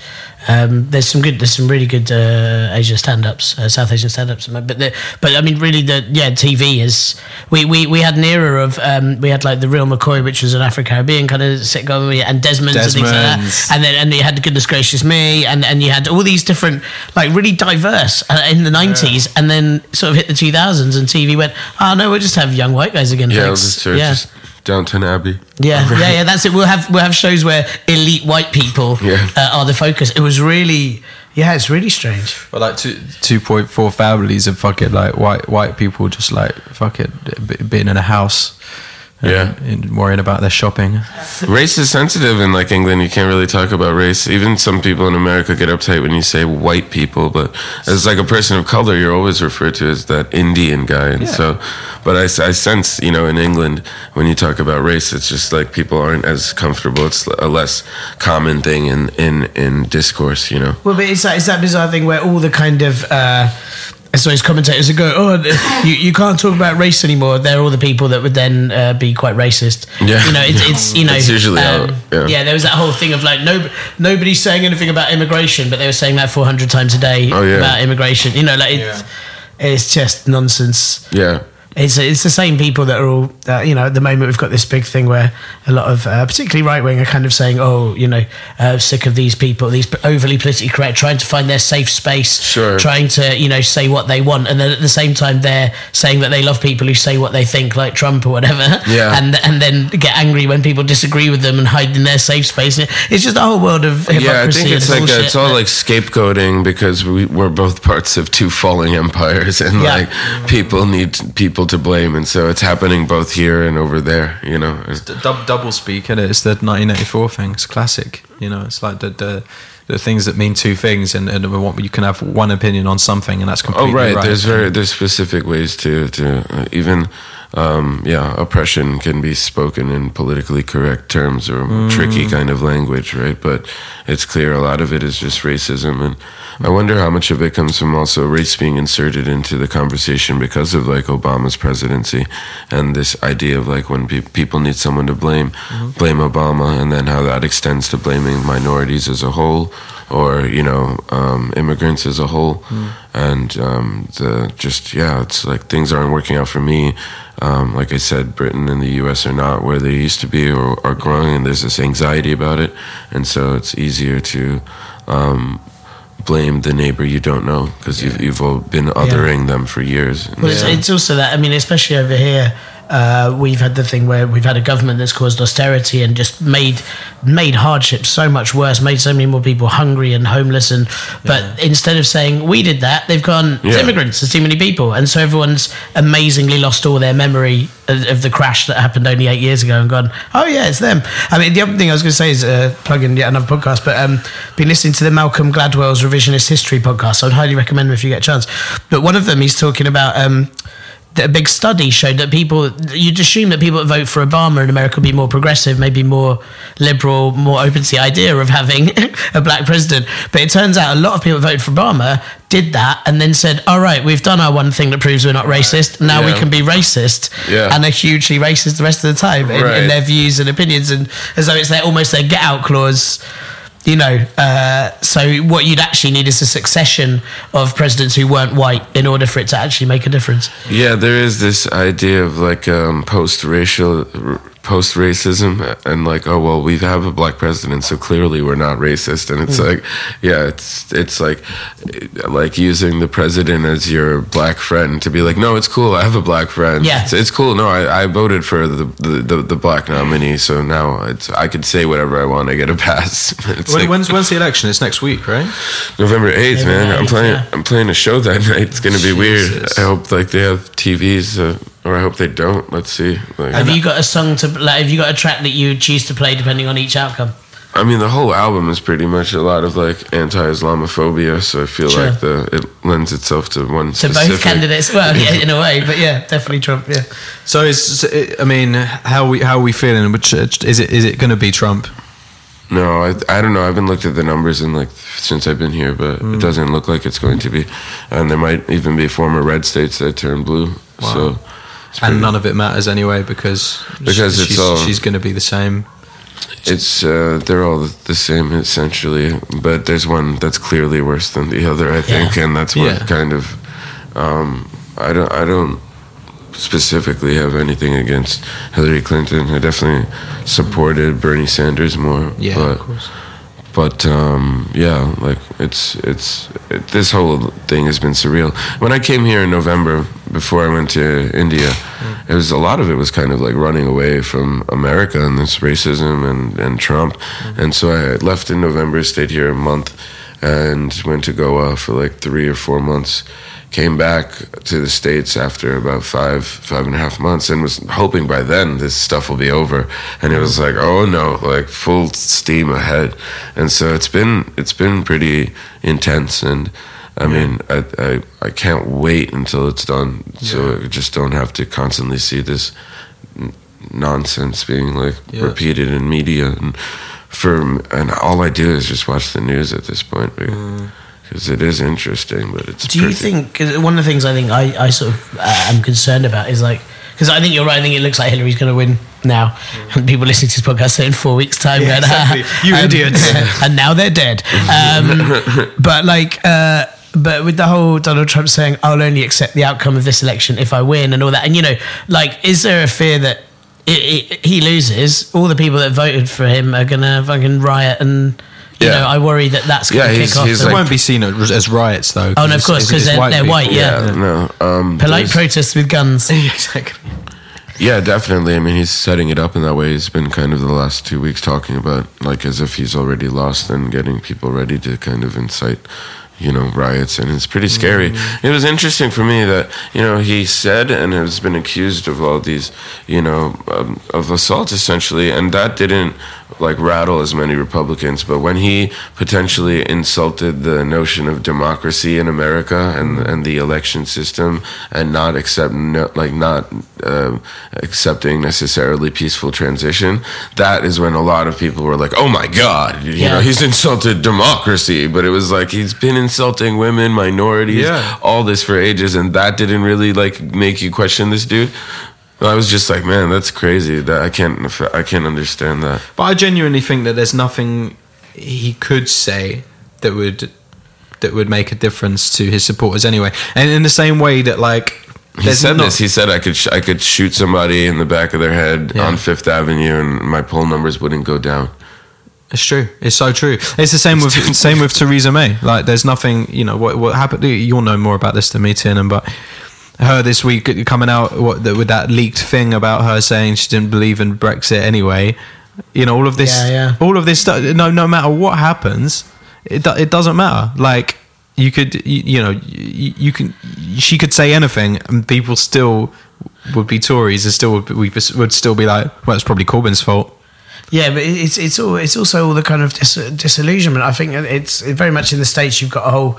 Um, there's some good, there's some really good uh, Asian stand-ups, uh, South Asian stand-ups, but the, but I mean, really, the yeah, TV is. We, we, we had an era of um, we had like the Real McCoy, which was an Afro Caribbean kind of sitcom, and Desmond's, and things like that, and then and you had the Goodness Gracious Me, and and you had all these different like really diverse uh, in the '90s, and then sort of hit the 2000s, and TV went, oh no, we'll just have young white guys again. Yeah, thanks." that's true. Just Downton Abbey. Yeah, yeah, yeah. That's it. We'll have we'll have shows where elite white people Yeah. uh, are the focus. It was really, yeah, it's really strange. But like two two point four families of fucking like white white people just like fucking being in a house. And- Yeah. and worrying about their shopping. Race is sensitive in like England. You can't really talk about race. Even some people in America get uptight when you say white people, but as like a person of color, you're always referred to as that Indian guy. And so, but I, I sense, you know, in England, when you talk about race, it's just like people aren't as comfortable. It's a less common thing in, in, in discourse, you know? Well, but it's that, it's that bizarre thing where all the kind of. Uh, so his commentators that go, oh, you, you can't talk about race anymore. They're all the people that would then uh, be quite racist. Yeah. you know, it's, it's you know, That's usually how- um, yeah. yeah. There was that whole thing of like no, nobody's saying anything about immigration, but they were saying that 400 times a day Oh, yeah. about immigration. You know, like it's, it's just nonsense. Yeah. It's it's the same people that are all uh, you know at the moment we've got this big thing where a lot of uh, particularly right wing are kind of saying oh you know uh, sick of these people these overly politically correct trying to find their safe space Sure. trying to you know say what they want and then at the same time they're saying that they love people who say what they think like Trump or whatever Yeah. and and then get angry when people disagree with them and hide in their safe space it's just a whole world of hypocrisy Yeah, I think it's like bullshit, it's all like scapegoating because we, we're both parts of two falling empires, and Yeah. like people need people to blame, and so it's happening both here and over there. You know, Dub, double speak, and it's the 1984 thing. It's classic. You know, it's like the the, the things that mean two things, and, and what- you can have one opinion on something, and that's oh completely right, right. there's very there's specific ways to to uh, even. Um, yeah, oppression can be spoken in politically correct terms or tricky kind of language, right? But it's clear a lot of it is just racism, and I wonder how much of it comes from also race being inserted into the conversation because of like Obama's presidency and this idea of like when pe- people need someone to blame, blame Obama, and then how that extends to blaming minorities as a whole, or you know, um, immigrants as a whole, and um, the just yeah, it's like things aren't working out for me. Um, like I said, Britain and the U.S. are not where they used to be or are growing, and there's this anxiety about it, and so it's easier to um, blame the neighbor you don't know because you've, you've all been othering them for years. And Well, it's, it's also that I mean, especially over here, uh, we've had the thing where we've had a government that's caused austerity and just made made hardship so much worse, made so many more people hungry and homeless. And but instead of saying we did that, they've gone it's Yeah. immigrants. There's too many people, and so everyone's amazingly lost all their memory of, of the crash that happened only eight years ago and gone, oh yeah, it's them. I mean, the other thing I was going to say is uh, plug in yet another podcast, but um, been listening to the Malcolm Gladwell's revisionist history podcast. So I'd highly recommend them if you get a chance. But one of them, he's talking about. Um, a big study showed that people you'd assume that people that vote for Obama in America would be more progressive, maybe more liberal, more open to the idea of having a black president. But it turns out a lot of people that voted for Obama did that and then said, "All right, we've done our one thing that proves we're not racist. Now we can be racist Yeah. and are hugely racist the rest of the time in, in their views and opinions, and as though it's their almost their get out clause." You know, uh, so what you'd actually need is a succession of presidents who weren't white in order for it to actually make a difference. Yeah, there is this idea of like um, post-racial, post racism, and like, oh well, we have a black president, so clearly we're not racist. And it's like, yeah, it's it's like like using the president as your black friend to be like, no, it's cool. I have a black friend. Yeah. it's, it's cool. No, I, I voted for the, the the the black nominee, so now it's I can say whatever I want. I get a pass. It's When, like when's when's the election? It's next week, right? November eighth, man. I'm playing. yeah. I'm playing a show that night. It's gonna be weird. I hope like they have TVs, uh, or I hope they don't. Let's see. Like, Have you got a song to like? Have you got a track that you choose to play depending on each outcome? I mean, the whole album is pretty much a lot of like anti-Islamophobia, so I feel Sure. like the it lends itself to one To specific. both candidates, well, yeah, in a way, but yeah, definitely Trump. Yeah, So is I mean, how we how are we feeling? Which is it? Is it going to be Trump? No, I, I don't know. I haven't looked at the numbers in like since I've been here, but Hmm. it doesn't look like it's going to be. And there might even be former red states that turn blue. Wow. So and none of it matters anyway because Because it's she's, all- she's going to be the same. It's uh, they're all the same essentially, but there's one that's clearly worse than the other. I think, and that's what Yeah. kind of. Um, I don't. I don't specifically have anything against Hillary Clinton. I definitely supported Bernie Sanders more. Yeah, but, of course. But um, yeah, like it's it's it, this whole thing has been surreal. When I came here in November, before I went to India, Mm. it was a lot of it was kind of like running away from America and this racism and and Trump, Mm. and so I left in November, stayed here a month, and went to Goa for like three or four months. Came back to the states after about five five and a half months, and was hoping by then this stuff will be over. And it was like, oh no, like full steam ahead. And so it's been it's been pretty intense, and I mean, I, I I can't wait until it's done, so I just don't have to constantly see this n- nonsense being like Yeah. repeated in media. And for and all I do is just watch the news at this point mm. Because it is interesting, but it's. Do you pretty- think 'cause one of the things I think I, I sort of uh, am concerned about is like because I think you're right. I think it looks like Hillary's going to win now, and people listening to this podcast say in four weeks' time, Yeah, going, exactly. You um, idiots. and now they're dead. Um, but like. Uh, but with the whole Donald Trump saying, "I'll only accept the outcome of this election if I win," and all that, and you know, like, is there a fear that i i he loses? All the people that voted for him are gonna fucking riot, and you Yeah. know, I worry that that's gonna Yeah, kick he's- off. he's It like- won't be seen as, as riots though. Oh, no, of course, 'cause they're- white they're white, yeah. no. Um, polite protests with guns. exactly. Yeah, definitely. I mean, he's setting it up in that way. He's been kind of the last two weeks talking about like as if he's already lost and getting people ready to kind of incite, you know, riots, and it's pretty scary. It was interesting for me that you know he said and has been accused of all these, you know, um, of assault essentially, and that didn't like rattle as many Republicans. But when he potentially insulted the notion of democracy in America and and the election system, and not accept no, like not uh, accepting necessarily peaceful transition, that is when a lot of people were like, "Oh my God, you Yeah. know, he's insulted democracy." But it was like he's been insulting women, minorities, Yeah. all this for ages, and that didn't really like make you question this dude. I was just like, man, that's crazy. That I can't, I can't understand that. But I genuinely think that there's nothing he could say that would that would make a difference to his supporters anyway. And in the same way that like He said not- this. He said I could sh- I could shoot somebody in the back of their head Yeah. on Fifth Avenue and my poll numbers wouldn't go down. It's true. It's so true. It's the same with same with Theresa May. Like, there's nothing. You know what what happened. You'll know more about this than me, Tiernan, but her this week coming out what, with that leaked thing about her saying she didn't believe in Brexit anyway. You know all of this. Yeah, yeah. All of this stuff. No, no matter what happens, it it doesn't matter. Like you could you, you know you, you can she could say anything and people still would be Tories and still would, be- would still be like well it's probably Corbyn's fault. Yeah, but it's it's all it's also all the kind of dis- disillusionment. I think it's very much in the states. You've got a whole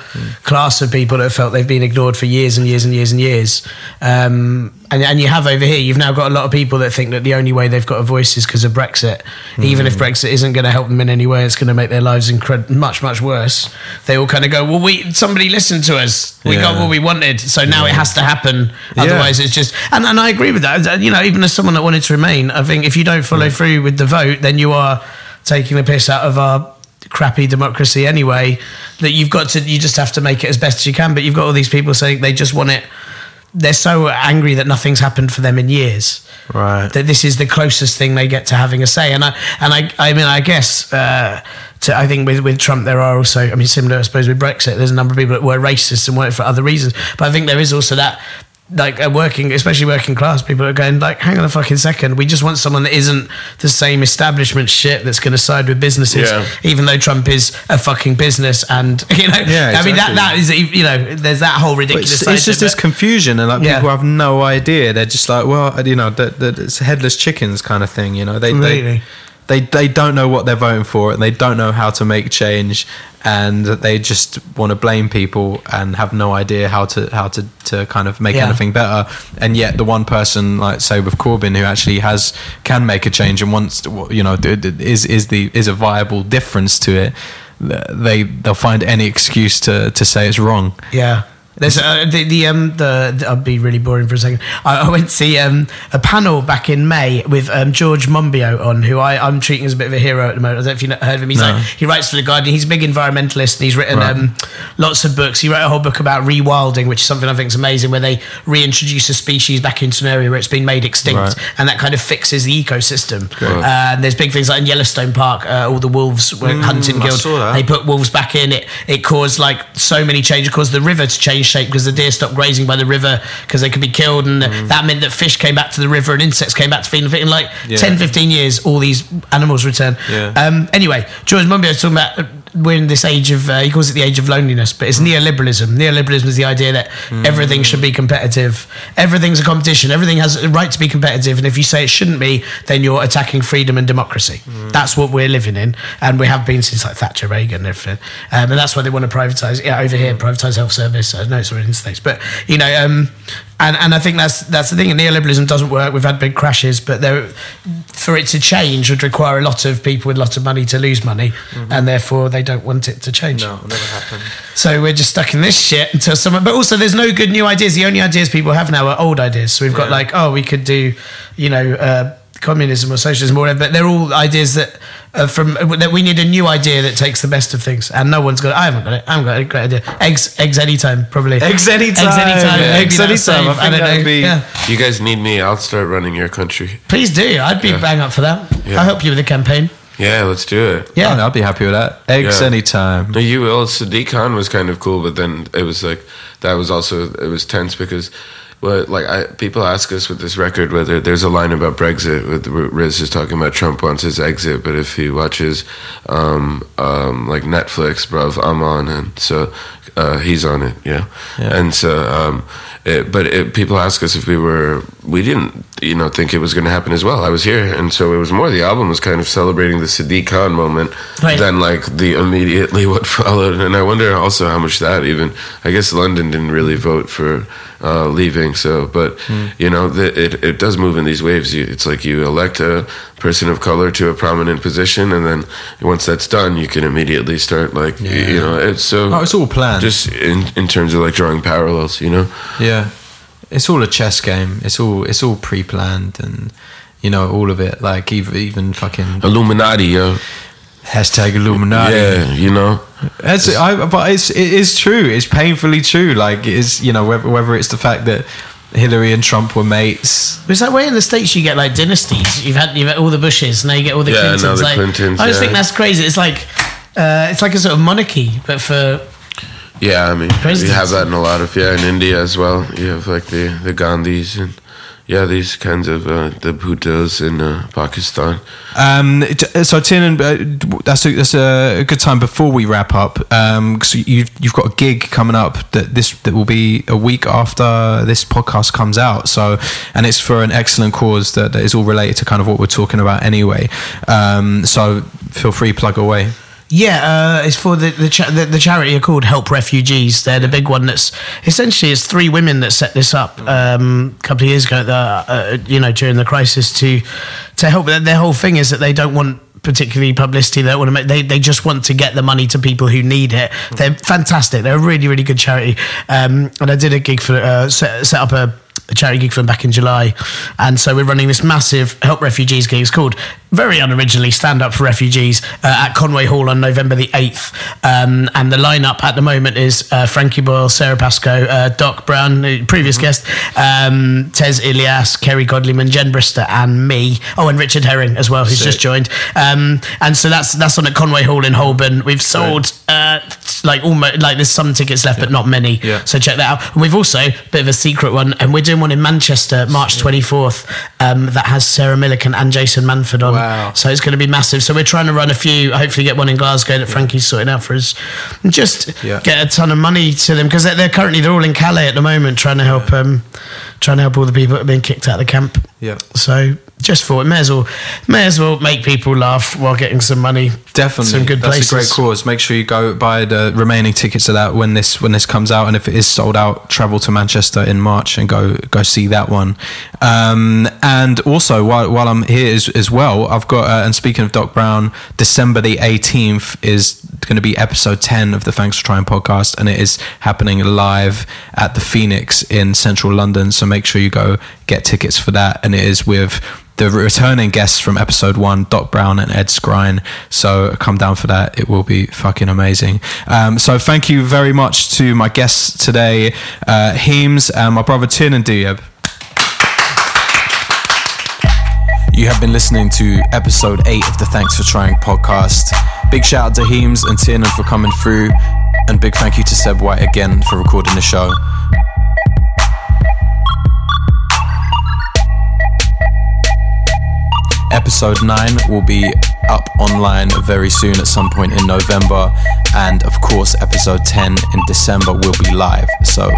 class of people that have felt they've been ignored for years and years and years and years. Um, and and you have over here. You've now got a lot of people that think that the only way they've got a voice is because of Brexit. Even if Brexit isn't going to help them in any way, it's going to make their lives incred- much much worse. They all kind of go, well, we somebody listened to us. We got what we wanted, so now it has to happen. Otherwise, it's just. And and I agree with that. You know, even as someone that wanted to remain, I think if you don't follow through with the vote, then you are taking the piss out of our crappy democracy anyway. That you've got to, you just have to make it as best as you can. But you've got all these people saying they just want it. They're so angry that nothing's happened for them in years Right. that this is the closest thing they get to having a say. And I and I I mean I guess uh, to, I think with with Trump there are also I mean similar I suppose with Brexit there's a number of people that were racist and weren't for other reasons. But I think there is also that like a working especially working class people are going like hang on a fucking second we just want someone that isn't the same establishment shit that's going to side with businesses Yeah. even though Trump is a fucking business and you know Yeah, I mean that that is you know there's that whole ridiculous it's, it's just this confusion, and like Yeah. people have no idea. They're just like, well, you know, that that it's headless chickens kind of thing. You know, they they, they they don't know what they're voting for, and they don't know how to make change, and they just want to blame people and have no idea how to how to to kind of make Yeah. anything better. And yet, the one person, like say with Corbyn, who actually has can make a change and wants to, you know, is is the is a viable difference to it. They they'll find any excuse to to say it's wrong. yeah There's uh, the the um the, I'll be really boring for a second. I, I went to see um a panel back in May with um George Monbiot on, who I I'm treating as a bit of a hero at the moment. I don't know if you've heard of him. He's No. like he writes for the Guardian. He's a big environmentalist. And he's written Right. um lots of books. He wrote a whole book about rewilding, which is something I think is amazing, where they reintroduce a species back into an area where it's been made extinct, Right. and that kind of fixes the ecosystem. Uh, and there's big things like in Yellowstone Park, uh, all the wolves were hunting Mm, I guild. They put wolves back in. It it caused like so many changes. It caused the river to change shape because the deer stopped grazing by the river because they could be killed, and Mm. that meant that fish came back to the river and insects came back to feed. And in like Yeah. 10, 15 years, all these animals return. Yeah. Um, anyway, George Monbiot was talking about. We're in this age of, uh, he calls it the age of loneliness, but it's neoliberalism. Neoliberalism is the idea that everything should be competitive. Everything's a competition. Everything has a right to be competitive. And if you say it shouldn't be, then you're attacking freedom and democracy. That's what we're living in. And we have been since like Thatcher, Reagan, and everything. Um, and that's why they want to privatize, yeah, over here, privatize health service. I know it's already in the States, but, you know, um, and, and I think that's that's the thing. Neoliberalism doesn't work. We've had big crashes, but there, for it to change would require a lot of people with lots of money to lose money, and therefore they don't want it to change. No, it'll never happen. So we're just stuck in this shit until someone. But also, there's no good new ideas. The only ideas people have now are old ideas. So we've got like, oh, we could do, you know, uh, communism or socialism or whatever. But they're all ideas that are from uh, that we need a new idea that takes the best of things. And no one's got. It. I haven't got it. I haven't got a great idea. Eggs, eggs anytime, probably. Eggs anytime. Eggs anytime. Eggs Maybe anytime. I safe. think don't know. be- Yeah. You guys need me. I'll start running your country. Please do. I'd be bang up for that. Yeah. I'll help you with the campaign. Yeah, let's do it. Yeah. Yeah, I'd be happy with that. Eggs Yeah. anytime. No, you will. Sadiq Khan was kind of cool, but then it was like that was also it was tense because. Well, like I, people ask us with this record whether there's a line about Brexit with Riz is talking about Trump wants his exit, but if he watches um, um, like Netflix, bruv, I'm on, and so uh, he's on it, yeah. Yeah. And so, um, it, but it, people ask us if we were, we didn't, you know, think it was going to happen as well. I was here, and so it was more. The album was kind of celebrating the Sadiq Khan moment Right. than like the immediately what followed. And I wonder also how much that even. I guess London didn't really vote for uh, leaving, so but you know, the, it it does move in these waves. You, it's like you elect a person of color to a prominent position, and then once that's done, you can immediately start like y- you know, it's so. Oh, it's all planned. Just in in terms of like drawing parallels, you know. Yeah, it's all a chess game. It's all it's all pre-planned, and you know all of it. Like even even fucking Illuminati, yo. Hashtag Illuminati. Yeah, you know. It's, I, but it's it is true. It's painfully true. Like it is you know whether whether it's the fact that Hillary and Trump were mates. It's that way in the states you get like dynasties. You've had you've had all the Bushes, now you get all the Yeah, Clintons. now the like, Clintons, I just yeah. think that's crazy. It's like uh, it's like a sort of monarchy, but for Yeah, I mean, Presidents. you have that in a lot of yeah in India as well. You have like the the Gandhis and yeah these kinds of uh, the Bhuttos in uh, Pakistan. Um, so Tin, uh, that's a, that's a good time before we wrap up. Um, so you've you've got a gig coming up that this that will be a week after this podcast comes out. So and it's for an excellent cause that, that is all related to kind of what we're talking about anyway. Um, so feel free plug away. Yeah, uh, it's for the the, cha- the the charity are called Help Refugees. They're the big one. That's essentially it's three women that set this up um, a couple of years ago. The, uh, you know, during the crisis to to help. Their whole thing is that they don't want particularly publicity. They want to make. They they just want to get the money to people who need it. They're fantastic. They're a really really good charity. Um, and I did a gig for uh, set, set up a a charity gig for them back in July. And so we're running this massive Help Refugees gig. It's called, very unoriginally, Stand Up for Refugees uh, at Conway Hall on November the 8th. Um, and the lineup at the moment is uh, Frankie Boyle, Sara Pascoe, uh, Doc Brown, previous guest, um, Tez Ilias, Kerry Godliman, Jen Brister, and me. Oh, and Richard Herring as well, who's just joined. Um, and so that's that's on at Conway Hall in Holborn. We've sold uh, like almost like there's some tickets left, but not many. Yeah. So check that out. And we've also a bit of a secret one, and we're doing one in Manchester, March 24th, um, that has Sarah Millican and Jason Manford on. Wow. So it's going to be massive. So we're trying to run a few. Hopefully, get one in Glasgow that Frankie's sorting out for us. And just Yeah. get a ton of money to them because they're, they're currently they're all in Calais at the moment, trying to help um, trying to help all the people that have been kicked out of the camp. Yeah. So just thought, may as well, may as well make people laugh while getting some money. Definitely, some good that's places. a great cause. Make sure you go buy the remaining tickets to that when this when this comes out, and if it is sold out, travel to Manchester in March and go go see that one. Um, and also, while while I'm here as, as well, I've got uh, and speaking of Doc Brown, December the 18th is going to be episode 10 of the Thanks for Trying podcast, and it is happening live at the Phoenix in central London. So make sure you go get tickets for that, and it is with the returning guests from episode one, Doc Brown and Ed Skrein. So come down for that. It will be fucking amazing. Um, so thank you very much to my guests today, uh, Heems and my brother Tiernan Douieb. You have been listening to episode 8 of the Thanks for Trying podcast. Big shout out to Heems and Tiernan for coming through, and big thank you to Seb White again for recording the show. Episode 9 will be up online very soon at some point in November, and of course, episode 10 in December will be live. So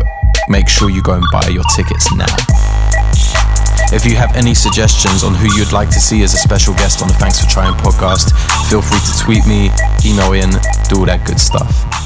make sure you go and buy your tickets now. If you have any suggestions on who you'd like to see as a special guest on the Thanks for Trying podcast, feel free to tweet me, email in, do all that good stuff.